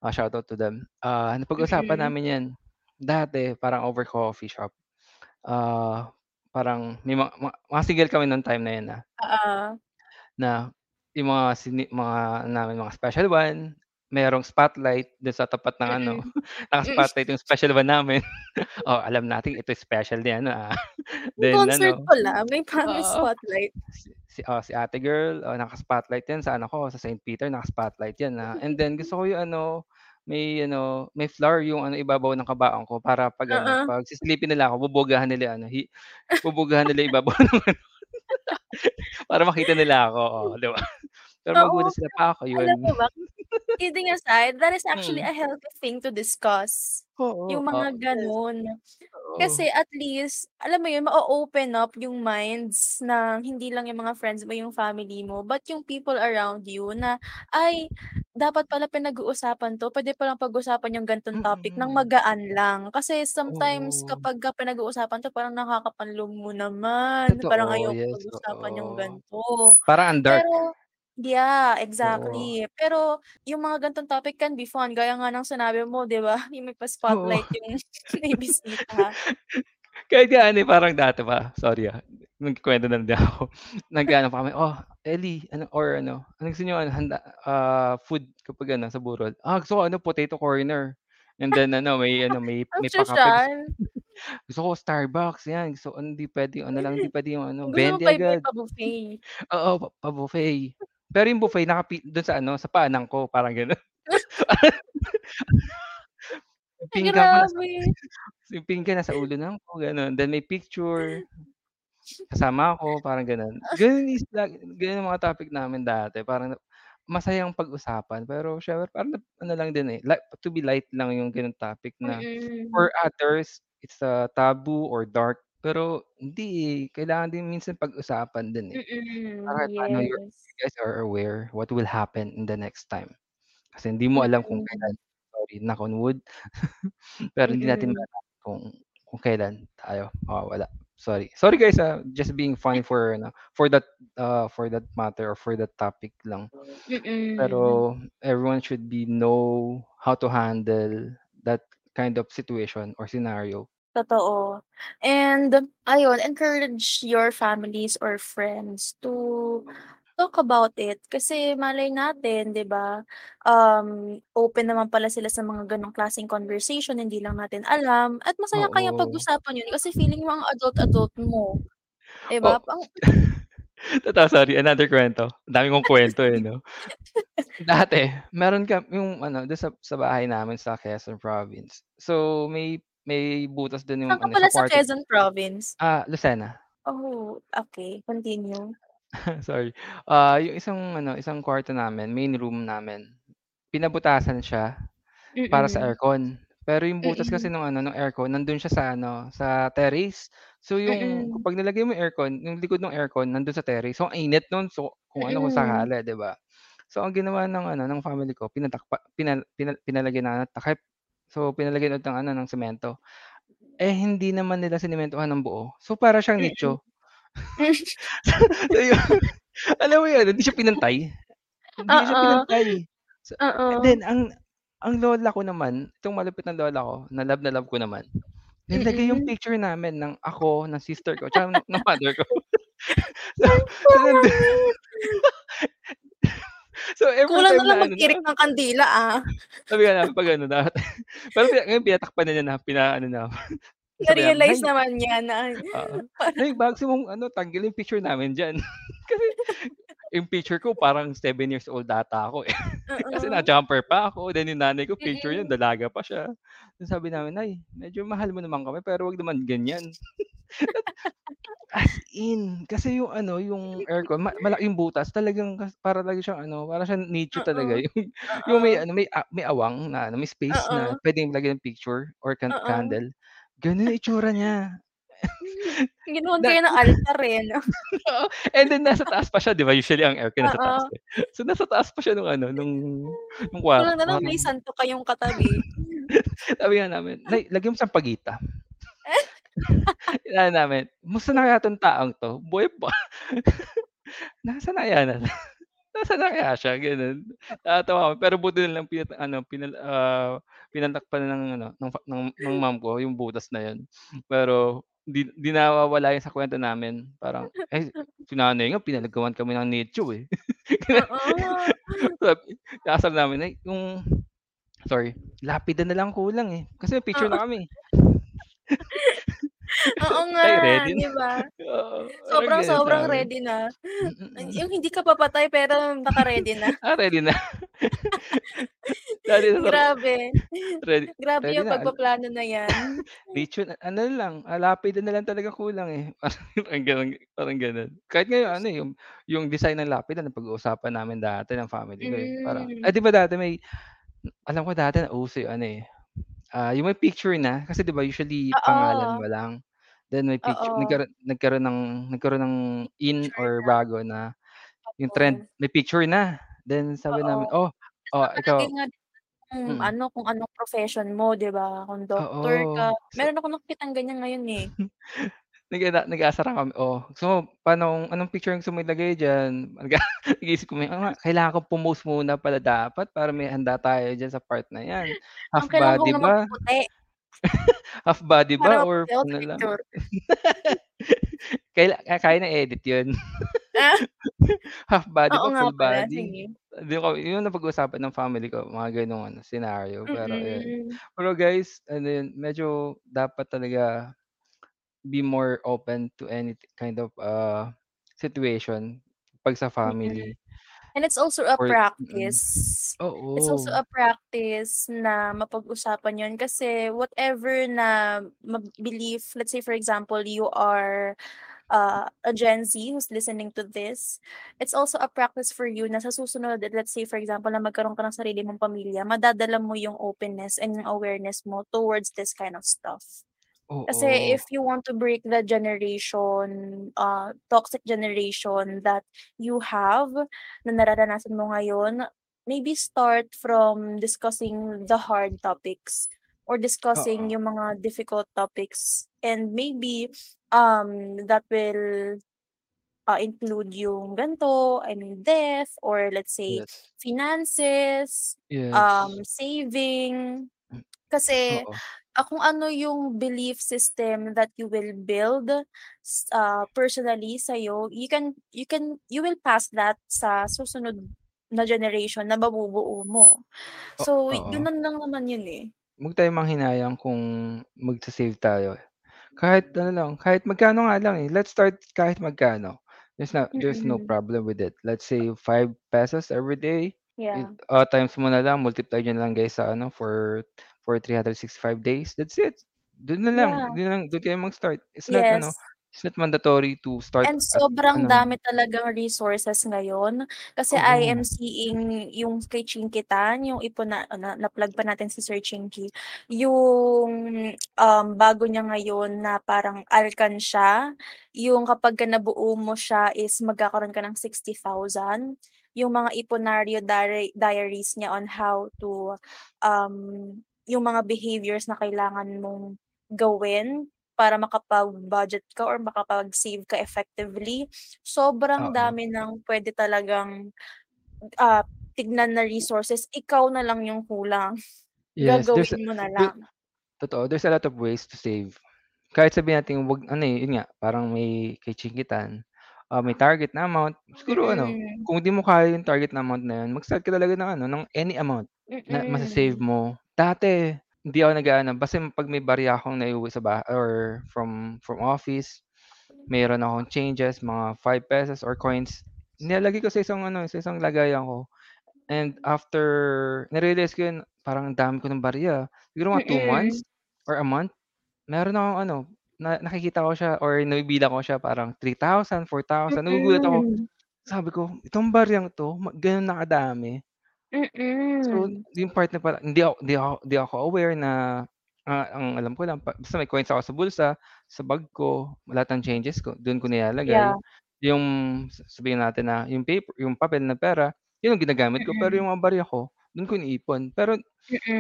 ah, shoutout to them. Ah, napag-usapan Mm. namin yan, dati parang over coffee shop. Ah, parang may mga mga mga single kami nung time na yun, ah. Oo. Na yung mga sini mga ano namin, mga special one, merong spotlight dun sa tapat ng ano, Mm. Mm. naka-spotlight yung special one namin. Oh, alam nating ito special ni ano, ah. Yung Then concert ano pala may promise oo. spotlight. Si si oh, si ate girl, oh, naka-spotlight yan sa ano ko, sa St. Peter naka-spotlight yan, ah, and then gusto ko yung ano, may ano, may flower yung ano, ibabaw ng kabaong ko para 'pag ano, Oo. 'pag sisilipin nila ako bobogahan nila ano, hi bobogahan nila ibabaw ng ano, para makita nila ako, oh, 'di ba? Pero Oo. sila, "Pa, ako Alam yun." mo ba, kidding aside, that is actually Mm. a healthy thing to discuss, Oo, yung mga yes. gano'n. Oo. Kasi at least, alam mo yun, ma-o-open up yung minds ng hindi lang yung mga friends mo, yung family mo, but yung people around you na, "Ay, dapat pala pinag-uusapan 'to, puwede palang pag-usapan yung ganitong topic ng Mm. magaan lang." Kasi sometimes Oo. kapagka pinag-uusapan 'to parang nakakapanlumo mo naman, parang Totoo, ayoko yes, pag-usapan yung oo. ganito. Parang ang dark. Pero yeah, Oo. exactly. Pero yung mga ganitong topic can be fun, gaya nga ng sinabi mo, 'di ba, yung may Oo. pa-spotlight yung may bisita. Kahit nga ano, eh, parang dati pa, sorry, ah, magkukuwento na din ako. Nag-aano pa kami, "Oh, Ellie ano or ano, anong gusto niyo ano, handa ah, food kapag ano, sa burol?" "Ah, gusto ko ano, potato corner." And then ano, may ano, may Ang may pa-kape, gus sosyal. gusto ko Starbucks, yan. Gusto ko hindi puwede yung ano lang, hindi puwede yung ano, Gusto mo 20 pa'y may agad. pa-buffet. Oo, pa pa-buffet. Pero yung buffet nakapi dun sa ano, sa paanan ko, parang gano'n. Pinggan ko nasa yung pinggan nasa ulo na ko, gano'n. Then may picture, kasama ako, parang gano'n. Gano'n is yung mga topic namin dati, parang masayang pag-usapan, pero siyempre parang ano lang din, eh, li to be light lang yung gano'ng topic na Mm. for others, it's a taboo or dark, pero hindi, eh, kailangan din minsan pag-usapan din, eh. Para Mm, kahit paano yes. you guys are aware what will happen in the next time. Kasi hindi mo alam kung Mm. kailan, sorry, knock on wood, pero hindi natin Mm. malalaman kung kung kailan tayo mawawala. Sorry. Sorry guys, ah, just being funny for ano, for that, ah, for that matter or for that topic lang. Mm. Pero everyone should be know how to handle that kind of situation or scenario. Totoo. And ayun, encourage your families or friends to talk about it. Kasi malay natin, 'di ba, um, open naman pala sila sa mga gano'ng klaseng conversation, hindi lang natin alam at masaya kayang Oo. pag-usapan yun kasi feeling mo ang adult-adult mo, 'di ba? Pang totoo, sorry, another kuwento. Ang dami kong kuwento, eh, 'no? Dati meron ka yung ano, sa sa bahay namin sa Quezon Province. So may may butas dun yung Saan ka ano, pala sa sa Quezon Province? Ah, Lucena. Oh, okey, continue. Sorry. Ah, yung isang ano, isang kwarto namin, main room namin, pinabutasan siya para sa aircon. Pero yung butas kasi Mm. nung ano, nung aircon nandun siya sa ano, sa terrace. So yung Mm. kapag nilagay mo yung aircon, yung likod nung aircon nandun sa terrace, so ang init nun. So kung ano, kung sakali, 'di ba? So ang ginawa ng ano, ng family ko pinatakpa pinal pinal pinalagyan na ng takip. So pinalagyan ulit ng ano, ng semento. Eh, hindi naman nila sinementohan ng buo, so para siyang nicho. So yun, alam mo yun, hindi siya pinantay, hindi siya pinantay. So and then ang ang lola ko naman, itong malupit na lola ko, na love na love ko naman, nilagay yung Mm. picture namin ng ako, ng sister ko, tsaka ng ng mother ko. So so. so every Kulang time na na lang ano na ng kandila, ah. sabi nga namin 'pag ano na pero pina ngayon tinatakpan na niya na pinaano na sabi namin, Na-realize naman niya na parang "Nay, bago mong ano, tanggalin yung picture namin diyan." Kasi yung picture ko parang 7 years old ata ako, eh. Kasi na-jumper pa ako, then yung nanay ko picture niya dalaga pa siya. Tapos sabi namin, "Nay, medyo mahal mo naman kami pero wag naman ganyan." As in, kasi yung ano, yung aircon ma malaki yung butas talagang para talaga siyang ano, para siyang nicho talaga Oo. yung yung may ano, may a may awang na ano, may space na Oo. puwedeng lagyan ng picture or can candle, gano'n yung itsura niya. Ginawan Na kayo ng altar, eh, 'no? And then nasa taas pa siya 'di ba usually ang aircon nasa taas, eh. So nasa taas pa siya nung ano, nung nung Kulang kwarto na lang may santo kayong katabi. Sabi nga namin, "Nay, lagyan mo sampagita." Inaano namin, "Musta na kaya 'tong taong 'to, buhay pa?" "Nasaan na kaya na nasaan na kaya siya?" Gano'n. Natatawa kami pero buti na lang pina ano, pinal ah, pinalakpan ng ano, ng ng ng mom ko yung butas na yun. Pero di di nawawala yun sa kuwento namin. Parang, eh, si nanay nga pinalagawan kami ng nicho, eh. Oo. Inaasar namin, "Nay, yung" sorry, "lapida na lang kulang, eh." Kasi picture na kami. Oo nga, "Tay, ready 'di na." ba? Oo, Sobrang-sobrang sa'min. ready na. Mm, mm. Yung hindi ka pa patay pero naka-ready na. Ah, ready na. Dati sa Grabe. ready Grabe ready yung na, al pagpaplano na 'yan. na ano na lang, ah, lapida na lang talaga kulang, eh. Parang gano'n parang gano'n. Kahit nga yung ano, eh, yung yung design ng lapida napag-uusapan namin dati ng family ko, eh. Parang Hmm. ah, 'di ba dati may alam ko dati nauso yung ano, eh, ah, yung may picture na. Kasi 'di ba usually pangalan Oo. mo lang, then may picture Oo. nagkaroon nagkaroon ng nagkaroon ng in Picture or na. bago na yung trend Oo. may picture na. Then sabi Oo. namin, "Oh, Tas oh nakalagay ikaw" nga kung mm. ano, kung anong profession mo, 'di ba? Kung doktor Oo. ka. So Meron akong nakikitang ganyan ngayon, eh. Nag-ana nag-aasar kami, "Oh, gusto mo paanong anong picture ang gusto mo ilagay diyan?" Nag nag-iisip kami, "Oo nga, kailangan ko po-post muna pala dapat para may handa tayo diyan sa part na 'yan. Half Ang ko body ba? Half body Para ba or ako sa ano lang?" picture. Kaila ah, kaya ng edit yun. Ah. Half body Oo ba, nga full pala, body? sige. Di ko yun napag-usapan ng family ko, mga gano'ng ano, senaryo. Pero ayun. Mm. Pero guys, ano yun, medyo dapat talaga be more open to any kind of, ah, situation 'pag sa Mm. family. And it's also a Or mm. practice. It's also a practice na mapag-usapan yun kasi whatever na mag belief, let's say for example, you are, uh, a Gen Z who's listening to this, it's also a practice for you na sa susunod, let's say for example na magkaroon ka ng sarili mong pamilya, madadala mo yung openness and yung awareness mo towards this kind of stuff. Kasi Oo. if you want to break the generation, uh, toxic generation that you have, na nararanasan mo ngayon, maybe start from discussing the hard topics or discussing Oo. yung mga difficult topics and maybe, um, that will, uh, include yung ganito, I mean death or let's say Yes. finances, Yes. um, saving. Kasi, Oo. ah, kung ano yung belief system that you will build s ah, personally sa'yo, you can you can you will pass that sa susunod na generation na mabubuo mo. O So, oo. lang naman yun, eh. Wag tayong manghinayang kung magse-save tayo. Kahit ano lang, kahit magkano nga lang, eh. Let's start kahit magkano. There's no there's no Mm. problem with it. Let's say ₱5 every day, it Yeah. ah, times mo na lang, multiply niyo na lang guys sa ano, for for 365 days, that's it. Dun na lang, Yeah. na lang dun kayo mag-start. It's not ano, Yes. it's not mandatory to start And at sobrang ano dami talagang resources ngayon. Kasi I am seeing yung kay Chinkitan, yung ipon na na na-plug pa natin si Sir Chinky, yung, um, bago niya ngayon na parang alkansya, yung kapagka nabuo mo siya is magkakaroon ka ng 60,000. Yung mga Iponaryo diary diaries niya on how to, um, yung mga behaviors na kailangan mong gawin para makapag-budget ka or makapag-save ka effectively. Sobrang Oo. dami ng puwede talagang, ah, tignan na resources, ikaw na lang yung kulang. Yes, Gagawin mo na lang. totoo, there's a lot of ways to save. Kahit sabihin natin wag ano, eh, yun nga, parang may kitchen-kitan, ah, may target na amount, siguro ano, kung di mo kaya yung target na amount na yun, mag-start ka talaga ng ano, ng any amount na masa-save mo. Dati, hindi ako nag-aano, basta 'pag may barya akong naiuwi sa ba or from from office, meron akong changes, mga ₱5 or coins, nilalagay ko sa isang ano, sa isang lagayan ko. And after na-realize ko yun, parang ang dami ko ng barya. Siguro mga 2 months Mm. or a month, meron akong ano, na nakikita ko siya or nabibilang ko siya parang 3,000, 4,000, nagugulat ako. Sabi ko, "Itong baryang 'to, ma gano'n na kadami?" So, Mm. yung part na parang hindi ako hindi ako hindi ako aware na, ah, ang alam ko lang pa basta may coins ako sa bulsa, sa bag ko, lahat ng changes ko dun ko nilalagay. Yeah. Yung sa sabihin natin na yung paper yung papel na pera, yun ang ginagamit ko, pero Mm. yung mga barya ko, dun ko iniipon. Pero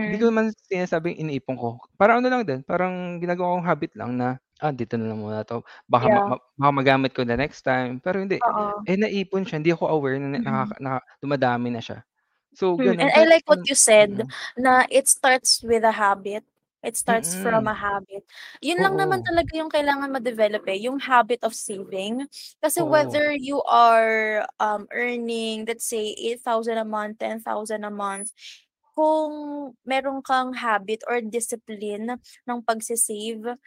hindi ko Mm. naman sinasabing iniipon ko. Parang ano lang din, parang ginagawa kong habit lang na, "Ah, dito na lang muna 'to, baka ma Yeah. ma baka magamit ko the next time." Pero hindi, Oo. eh, naipon siya, hindi ako aware na Mm. nakaka na dumadami na siya. So, Hmm, gano'n and I like what you said mm. na it starts with a habit. It starts from a Mm. habit. Yun lang naman Oo. talaga yung kailangan ma-develop, eh, yung habit of saving. Kasi Oo. whether you are, um, earning, let's say 8,000 a month, 10,000 a month, kung meron kang habit or discipline ng pagse-save,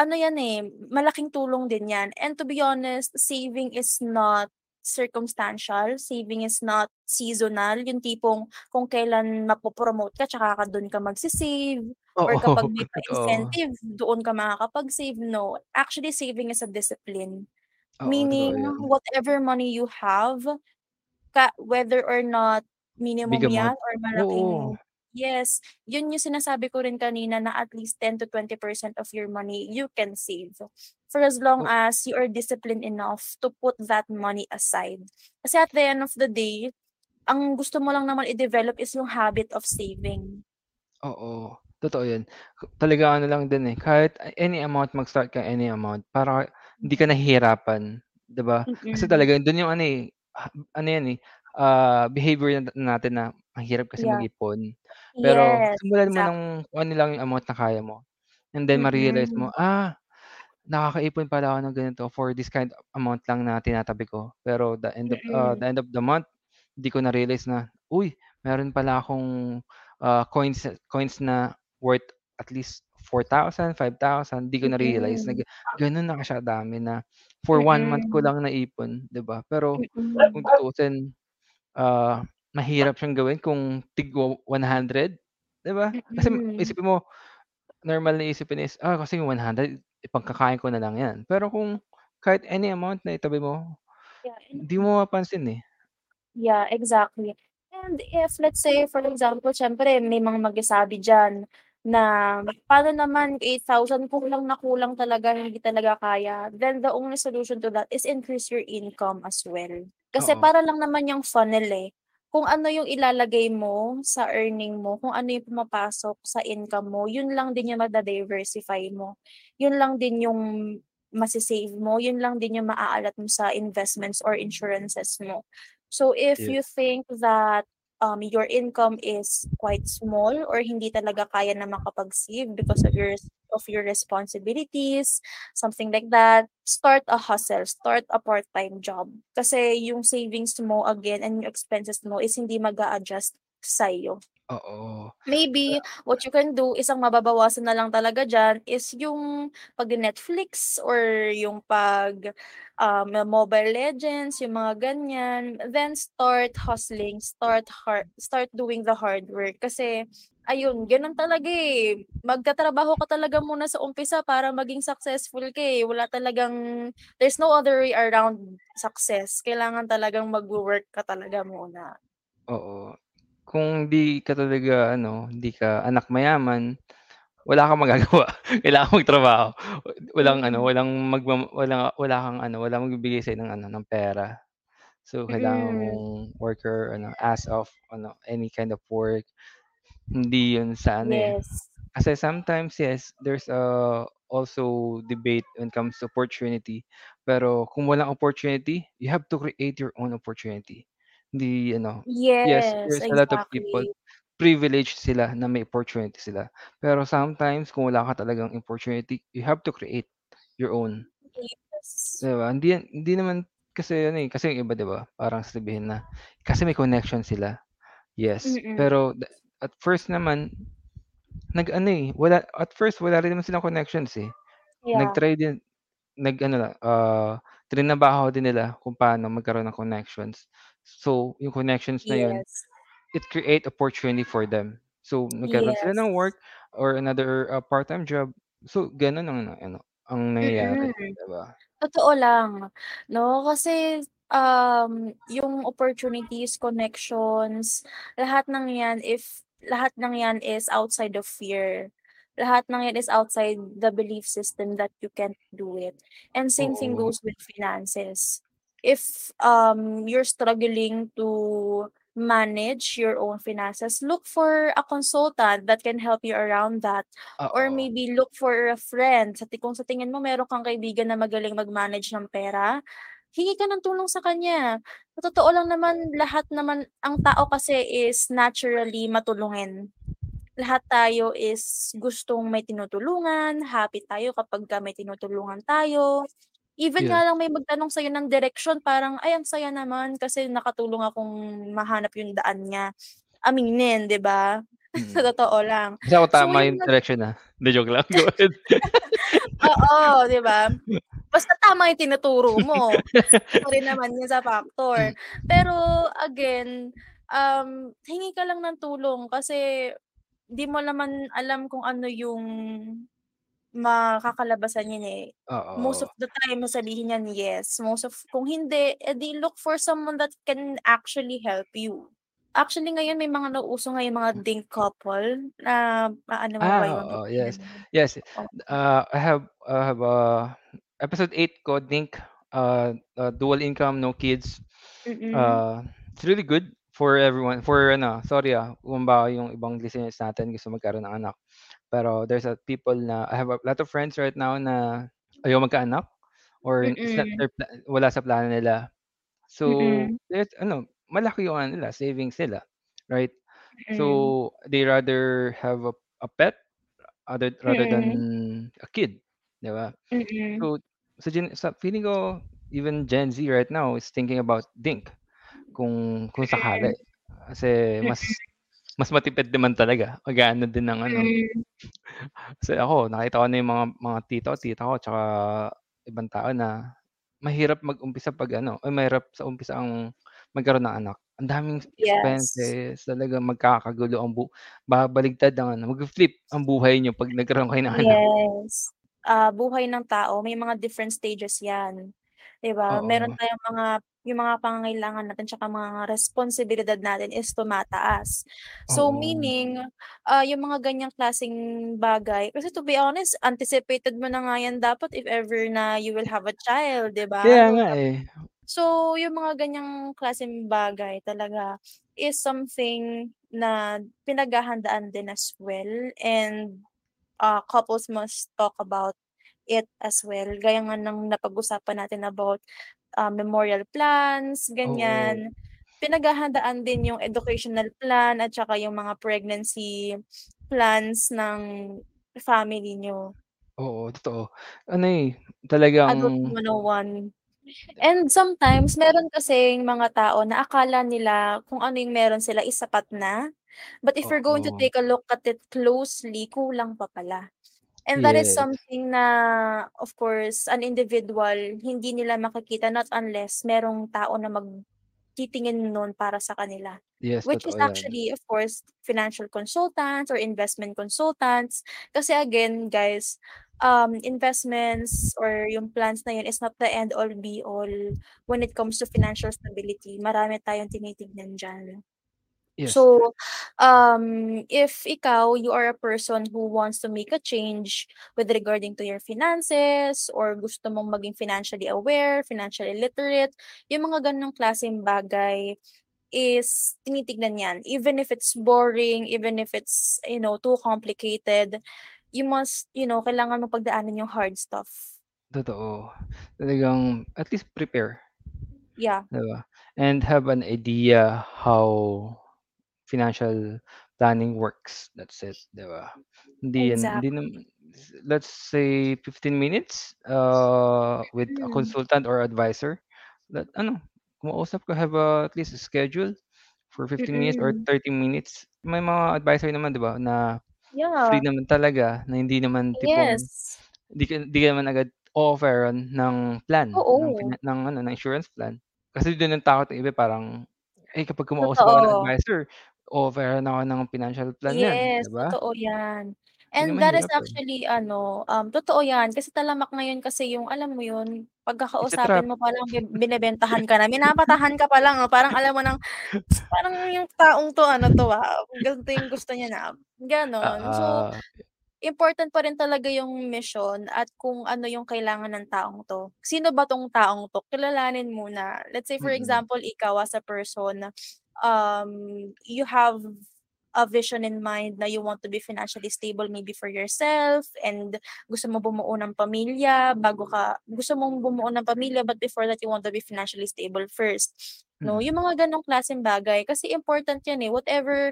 ano yan, eh, malaking tulong din yan. And to be honest, saving is not circumstantial, saving is not seasonal, yung tipong kung kailan mapo-promote ka tsaka ka dun ka magse-save or Oo, kapag may pa-incentive doon ka makakapag-save, no. Actually, saving is a discipline. Totoo Meaning yun. whatever money you have, ka whether or not Big minimum yan amount, or malaking oo. yes, yun yung sinasabi ko rin kanina na at least 10 to 20% of your money you can save. For as long as you are disciplined enough to put that money aside. Kasi at the end of the day, ang gusto mo lang naman i-develop is yung habit of saving. Oo, totoo yun. Talagang ano lang din, eh, kahit any amount, mag-start ka any amount para hindi ka nahihirapan, 'di ba? Kasi Mm. talagang dun yung ano, eh, ano yan, eh, ah, behavior na natin na ang hirap kasi Yeah. mag-ipon. Pero Yes, simulan mo ng exactly. kung ano lang yung amount na kaya mo. And then ma-realize mo. "Ah, nakakaipon pala ako ng ganito for this kind of amount lang na tinatabi ko." Pero the end of, Mm. the end of the month, di ko na-realize na, "Uy, meron pala akong, ah, coins coins na worth at least 4,000, 5,000." Di ko na-realize na Mm. ga ganon na siya kadami na for 1 month ko Mm. lang naipon, 'di ba? Pero kung Mm. tutuusin, ah, mahirap siyang gawin kung tig-wa 100, 'di ba? Kasi isipin mo, normal na isipin is, "Ah, kasi yung 100 ipangkakain ko na lang yan." Pero kung kahit any amount na itabi mo, Yeah, and di mo mapapansin, eh. Yeah, exactly. And if let's say for example, siyempre may mga magsasabi diyan na, "Paano naman 8,000 kulang na kulang talaga, hindi talaga kaya." Then the only solution to that is increase your income as well. Kasi Oo. para lang naman yang funnel, eh. Kung ano yung ilalagay mo sa earning mo, kung ano yung pumapasok sa income mo, yun lang din yung mada-diversify mo. Yun lang din yung mase-save mo, yun lang din yung maaalat mo sa investments or insurances mo. So if Yeah. you think that, um, your income is quite small or hindi talaga kaya na makapag-save because of your of your responsibilities, something like that, start a hustle, start a part-time job. Kasi yung savings mo again and yung expenses mo is hindi mag-a-adjust sa'yo. Oo. Maybe what you can do is ang mababawasan na lang talaga diyan is yung pag-ne-Netflix or yung pag, um, Mobile Legends, yung mga ganyan. Then start hustling, start hard start doing the hard work. Kasi ayun, ganun talaga, eh, magtatrabaho ka talaga muna sa umpisa para maging successful ka, eh. Wala talagang there's no other way around success. Kailangan talagang magwo-work ka talaga muna. Oo. Kung di ka talaga ano, hindi ka anak mayaman, wala kang magagawa. Kailangan magtrabaho. Walang ano, Mm. walang magmam wala wala kang ano, walang magbibigay sa'yo ng ano, ng pera. So, kailangan Mm. mong worker ano, as of ano, any kind of work. Hindi yun sa ano, eh Yes. kasi sometimes, yes, there's, uh, also debate when it comes to opportunity. Pero kung walang opportunity, you have to create your own opportunity. Hindi ano yes, Yes, there's a lot of people, exactly. privileged sila na may opportunity sila. Pero sometimes kung wala ka talagang opportunity, you have to create your own. Yes. 'Di ba? Hindi hindi naman kasi ano, eh, kasi yung iba 'di ba, parang sasabihin na, kasi may connection sila. Yes, Mm. pero at first naman, nag-ano, eh, wala at first wala rin naman silang connections, eh. Yeah. Nag-try din nag-ano lang, ah, trinabaho din nila kung paano magkaroon ng connections. So, yung connections na yun, Yes. it create opportunity for them. So, nagkaroon sila ng Yes. work or another, ah, part-time job. So, gano'n ang ano, ang nangyayari, Mm. 'di ba? Totoo lang, 'no, kasi, um, yung opportunities, connections, lahat ng 'yan if lahat ng 'yan is outside of fear. Lahat ng 'yan is outside the belief system that you can't do it. And same thing Oo. goes with finances. If, um, you're struggling to manage your own finances, look for a consultant that can help you around that. Or Oo. maybe look for a friend sa kung sa tingin mo meron kang kaibigan na magaling mag-manage ng pera, hingi ka ng tulong sa kanya. Sa totoo lang naman, lahat naman ang tao kasi is naturally matulungin. Lahat tayo is gustong may tinutulungan, happy tayo kapagka may tinutulungan tayo. Even nga Yes. lang may magtanong sa'yo ng direksyon parang, "Ay ang saya naman kasi nakatulong akong mahanap yung daan niya." Aminin, 'di ba? Sa Mm. totoo lang. Basta kung So tama yung yung nag direction, ah. Hindi, joke lang. Go ahead. Oo, 'di ba? Basta tama yung tinuturo mo. Isa rin naman yun sa factor. Pero again, um, hingi ka lang ng tulong kasi di mo naman alam kung ano yung makakalabasan niyan, eh. Most of the time sasabihin niyan yes, most of kung hindi, eh, di look for someone that can actually help you. Actually ngayon may mga nauuso ngayong mga dink couple na mo ba Ah, yun? oo, yes. Yes, ah, I have I have, ah, episode 8 ko Dink, ah, ah, dual income, no kids. Mm. Ah, it's really good for everyone, for ano, sorry, ah, kung baka yung ibang listeners natin gusto magkaroon ng anak. Pero there's a people na I have a lot of friends right now na ayaw magkaanak or it's not Mm. their pla wala sa plano nila. So, Mm. there's ano, malaki yung ano nila, savings nila, right? Mm. So, they rather have a a pet other rather than Mm. a kid, 'di ba? Mm. So, sa gen sa feeling ko even Gen Z right now is thinking about Dink kung kung sakali. Kasi mas mas matipid naman talaga, mag-aano din ng ano. Mm. Kasi ako nakita ko na yung mga mga tito, tita ko tsaka ibang tao na mahirap mag-umpisa 'pag ano, ay mahirap sa umpisa ang magkaroon ng anak. Ang daming Yes. expenses, talagang magkakagulo ang bu babaligtad ang ano, magfi-flip ang buhay niyo 'pag nagkaroon kayo ng anak. Yes. Ah, buhay ng tao may mga different stages 'yan, 'di ba? Meron Oo. tayong mga yung mga pangangailangan natin tsaka mga responsibilidad natin is tumataas. So, Oo. meaning, ah, yung mga ganyang klaseng bagay kasi to be honest, anticipated mo na nga yan dapat if ever na you will have a child, 'di ba? Kaya So, nga, dap eh. so yung mga ganyang klaseng bagay talaga is something na pinaghahandaan din as well and, ah, couples must talk about it as well. Gaya nga ng napag-usapan natin about, ah, memorial plans, Oo. ganyan. Pinaghahandaan din yung educational plan at tsaka yung mga pregnancy plans ng family niyo. Oo, totoo. Ano, eh, talagang Adult 101. And sometimes meron kasing mga tao na akala nila kung ano yung meron sila is sapat na. But if you're going to Oo. take a look at it closely, kulang pa pala. And that is Yes. something na of course an individual hindi nila makikita not unless merong tao na magtitingin nun para sa kanila. Yes, Which is totoo yan. actually of course financial consultants or investment consultants. Kasi again guys, um, investments or yung plans na yun is not the end all be all when it comes to financial stability. Marami tayong tinitignan diyan. Yes. So, um, if ikaw, you are a person who wants to make a change with regarding to your finances or gusto mong maging financially aware, financially literate, yung mga ganong klaseng bagay is tinitignan yan. Even if it's boring, even if it's, you know, too complicated, you must, you know, kailangan mong pagdaanan yung hard stuff. Totoo. Talagang at least prepare. Yeah. 'Di ba? And have an idea how financial planning works. That's it, 'di ba? Hindi yan hindi nam Exactly. let's say 15 minutes, uh, with a Mm. consultant or advisor that ano, kumausap ka, have a at least a schedule for 15 minutes or Mm. 30 minutes. May mga advisor naman 'di ba, na free Yeah. naman talaga, na hindi naman tipong Yes. di ka di ka naman agad o-offeran ng plan, ng Oo. pina ng ano, ng insurance plan. Kasi dun ang takot ng iba parang, eh, kapag kumausap ako ng Totoo. advisor, o-offeran ako ng financial plan niyan, 'di Yes, ba? totoo yan. Hindi And naman that is hirap yun. actually ano, um, totoo yan kasi talamak ngayon kasi yung alam mo yun, It's a kakausapin trap. mo palang bi binebentahan ka na, minamatahan ka pa lang, oh, parang alam mo ng parang yung taong 'to ano 'to, ah, ganito yung gusto niya na, gano'n. So, Oo. important pa rin talaga yung mission at kung ano yung kailangan ng taong 'to. Sino ba 'tong taong 'to? Kilalanin muna. Let's say for Mm. example, ikaw as a person, um, you have a vision in mind na you want to be financially stable maybe for yourself and gusto mo bumuo ng pamilya bago ka gusto mong bumuo ng pamilya but before that you want to be financially stable first, 'no? Mm. Yung mga gano'ng klaseng bagay kasi important yan, eh, whatever,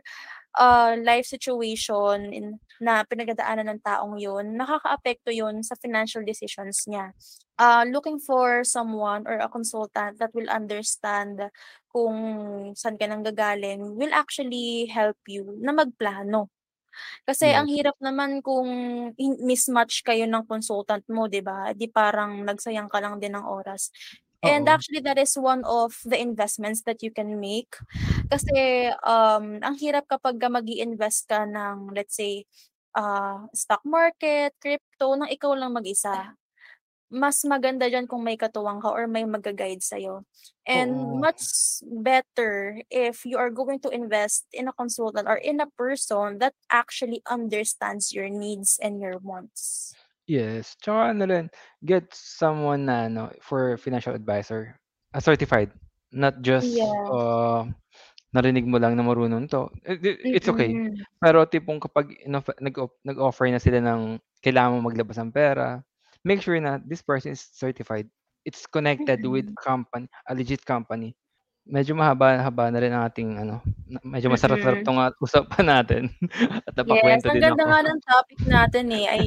uh, life situation in na pinagdadaanan ng taong yun, nakakaapekto yun sa financial decisions niya. Uh, looking for someone or a consultant that will understand kung saan ka nanggagaling will actually help you na magplano. Kasi ang hirap naman kung mismatch kayo ng consultant mo, 'di ba? 'Di parang nagsayang ka lang din ng oras. And Oo. actually that is one of the investments that you can make. Kasi, um, ang hirap kapagka mag-i-invest ka ng let's say, uh, stock market, crypto, ng ikaw lang mag-isa. Mas maganda diyan kung may katuwang ka or may magga-guide sa'yo. And Oo. much better if you are going to invest in a consultant or in a person that actually understands your needs and your wants. Yes, tsaka ano rin, get someone na ano, for financial advisor, a certified, not just, Yes. uh, narinig mo lang na marunong 'to, eh, it's okay. Mm. Pero tipong kapag inofe nag-o nag-offer na sila ng kailangan mong maglabas ng pera, make sure na this person is certified. It's connected with company, a legit company. Medyo mahaba-haba na rin ang ating ano, medyo masarap-sarap. 'tong, ah, usapan natin at Yes, napakuwento ang din ganda ako. nga ng topic natin, eh. I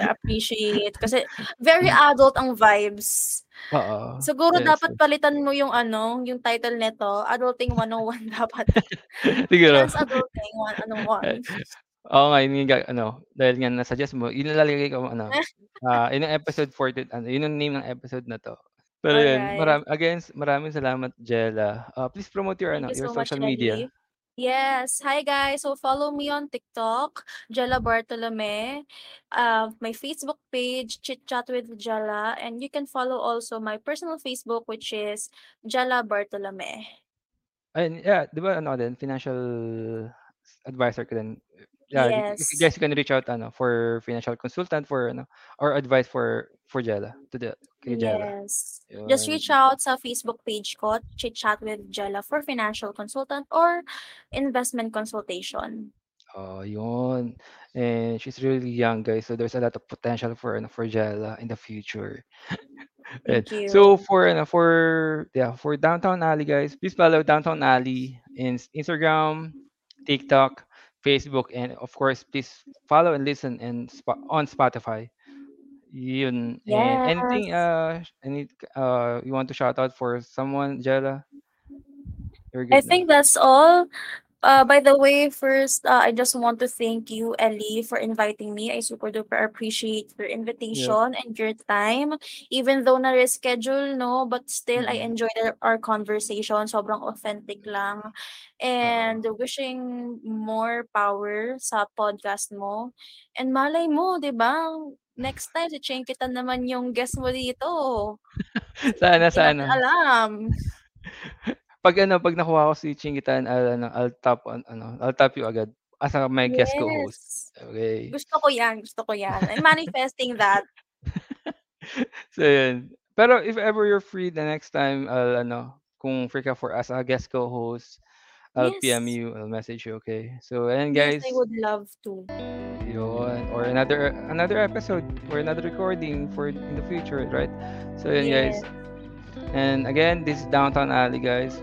appreciate kasi very adult ang vibes. Oo, Siguro yes, dapat yes. palitan mo yung ano, yung title nito, Adulting 101 dapat. Siguro. Trans Adulting 101. Oo nga, yun nga ano, dahil nga na-suggest mo, yun nalalagay ko ano, ah, yun ang episode 40 ano, yun ang name ng episode na 'to. Pero yun, Alright. maram again, maraming salamat Jella. Uh, please promote your Thank ano, you your so much, social media. Ellie. Yes. Hi, guys. So follow me on TikTok, Jella Bartolome. Uh, my Facebook page, Chit Chat with Jella, and you can follow also my personal Facebook, which is Jella Bartolome. Ayun, yeah, 'di ba ano ka din, financial advisor ka din? Yeah, you you Yes. guys can reach out ano, for financial consultant for ano, or advice for for Jella, to the kay Jella. Yes. Just reach Yun. out sa Facebook page ko, Chit Chat with Jella for financial consultant or investment consultation. Oh, yun. And she's really young, guys, so there's a lot of potential for ano, for Jella in the future. Thank So for ano, for yeah, for Downtown Alley, guys, please follow Downtown Alley in Instagram, TikTok, Facebook, and of course, please follow and listen and on Spotify. Yun. And anything, uh, any uh, you want to shout out for someone, Jella? I think that's all. Uh, by the way, first, uh, I just want to thank you, Ellie, for inviting me. I super duper appreciate your invitation and your time. Even though na-reschedule, no, but still, I Mm. enjoyed our, conversation. Sobrang authentic lang. And Oo. wishing more power sa podcast mo. And malay mo, 'di ba? Next time, si Chinkitan naman yung guest mo dito. Sana, sana. alam. 'Pag ano, 'pag nakuha ko si Chinkitan, I'll ano, I'll tap on ano, I'll tap you agad as a my guest co-host. Yes. Okay. Gusto ko 'yan, gusto ko 'yan. I'm manifesting that. So yun. Pero if ever you're free the next time, I'll ano, kung free ka for as a guest co-host, I'll PM Yes. you, I'll message you, okay? So Yes, guys. I would love to. Yun. Or another another episode or another recording for in the future, right? So yun guys. Yes. And again, this is Downtown Alley, guys.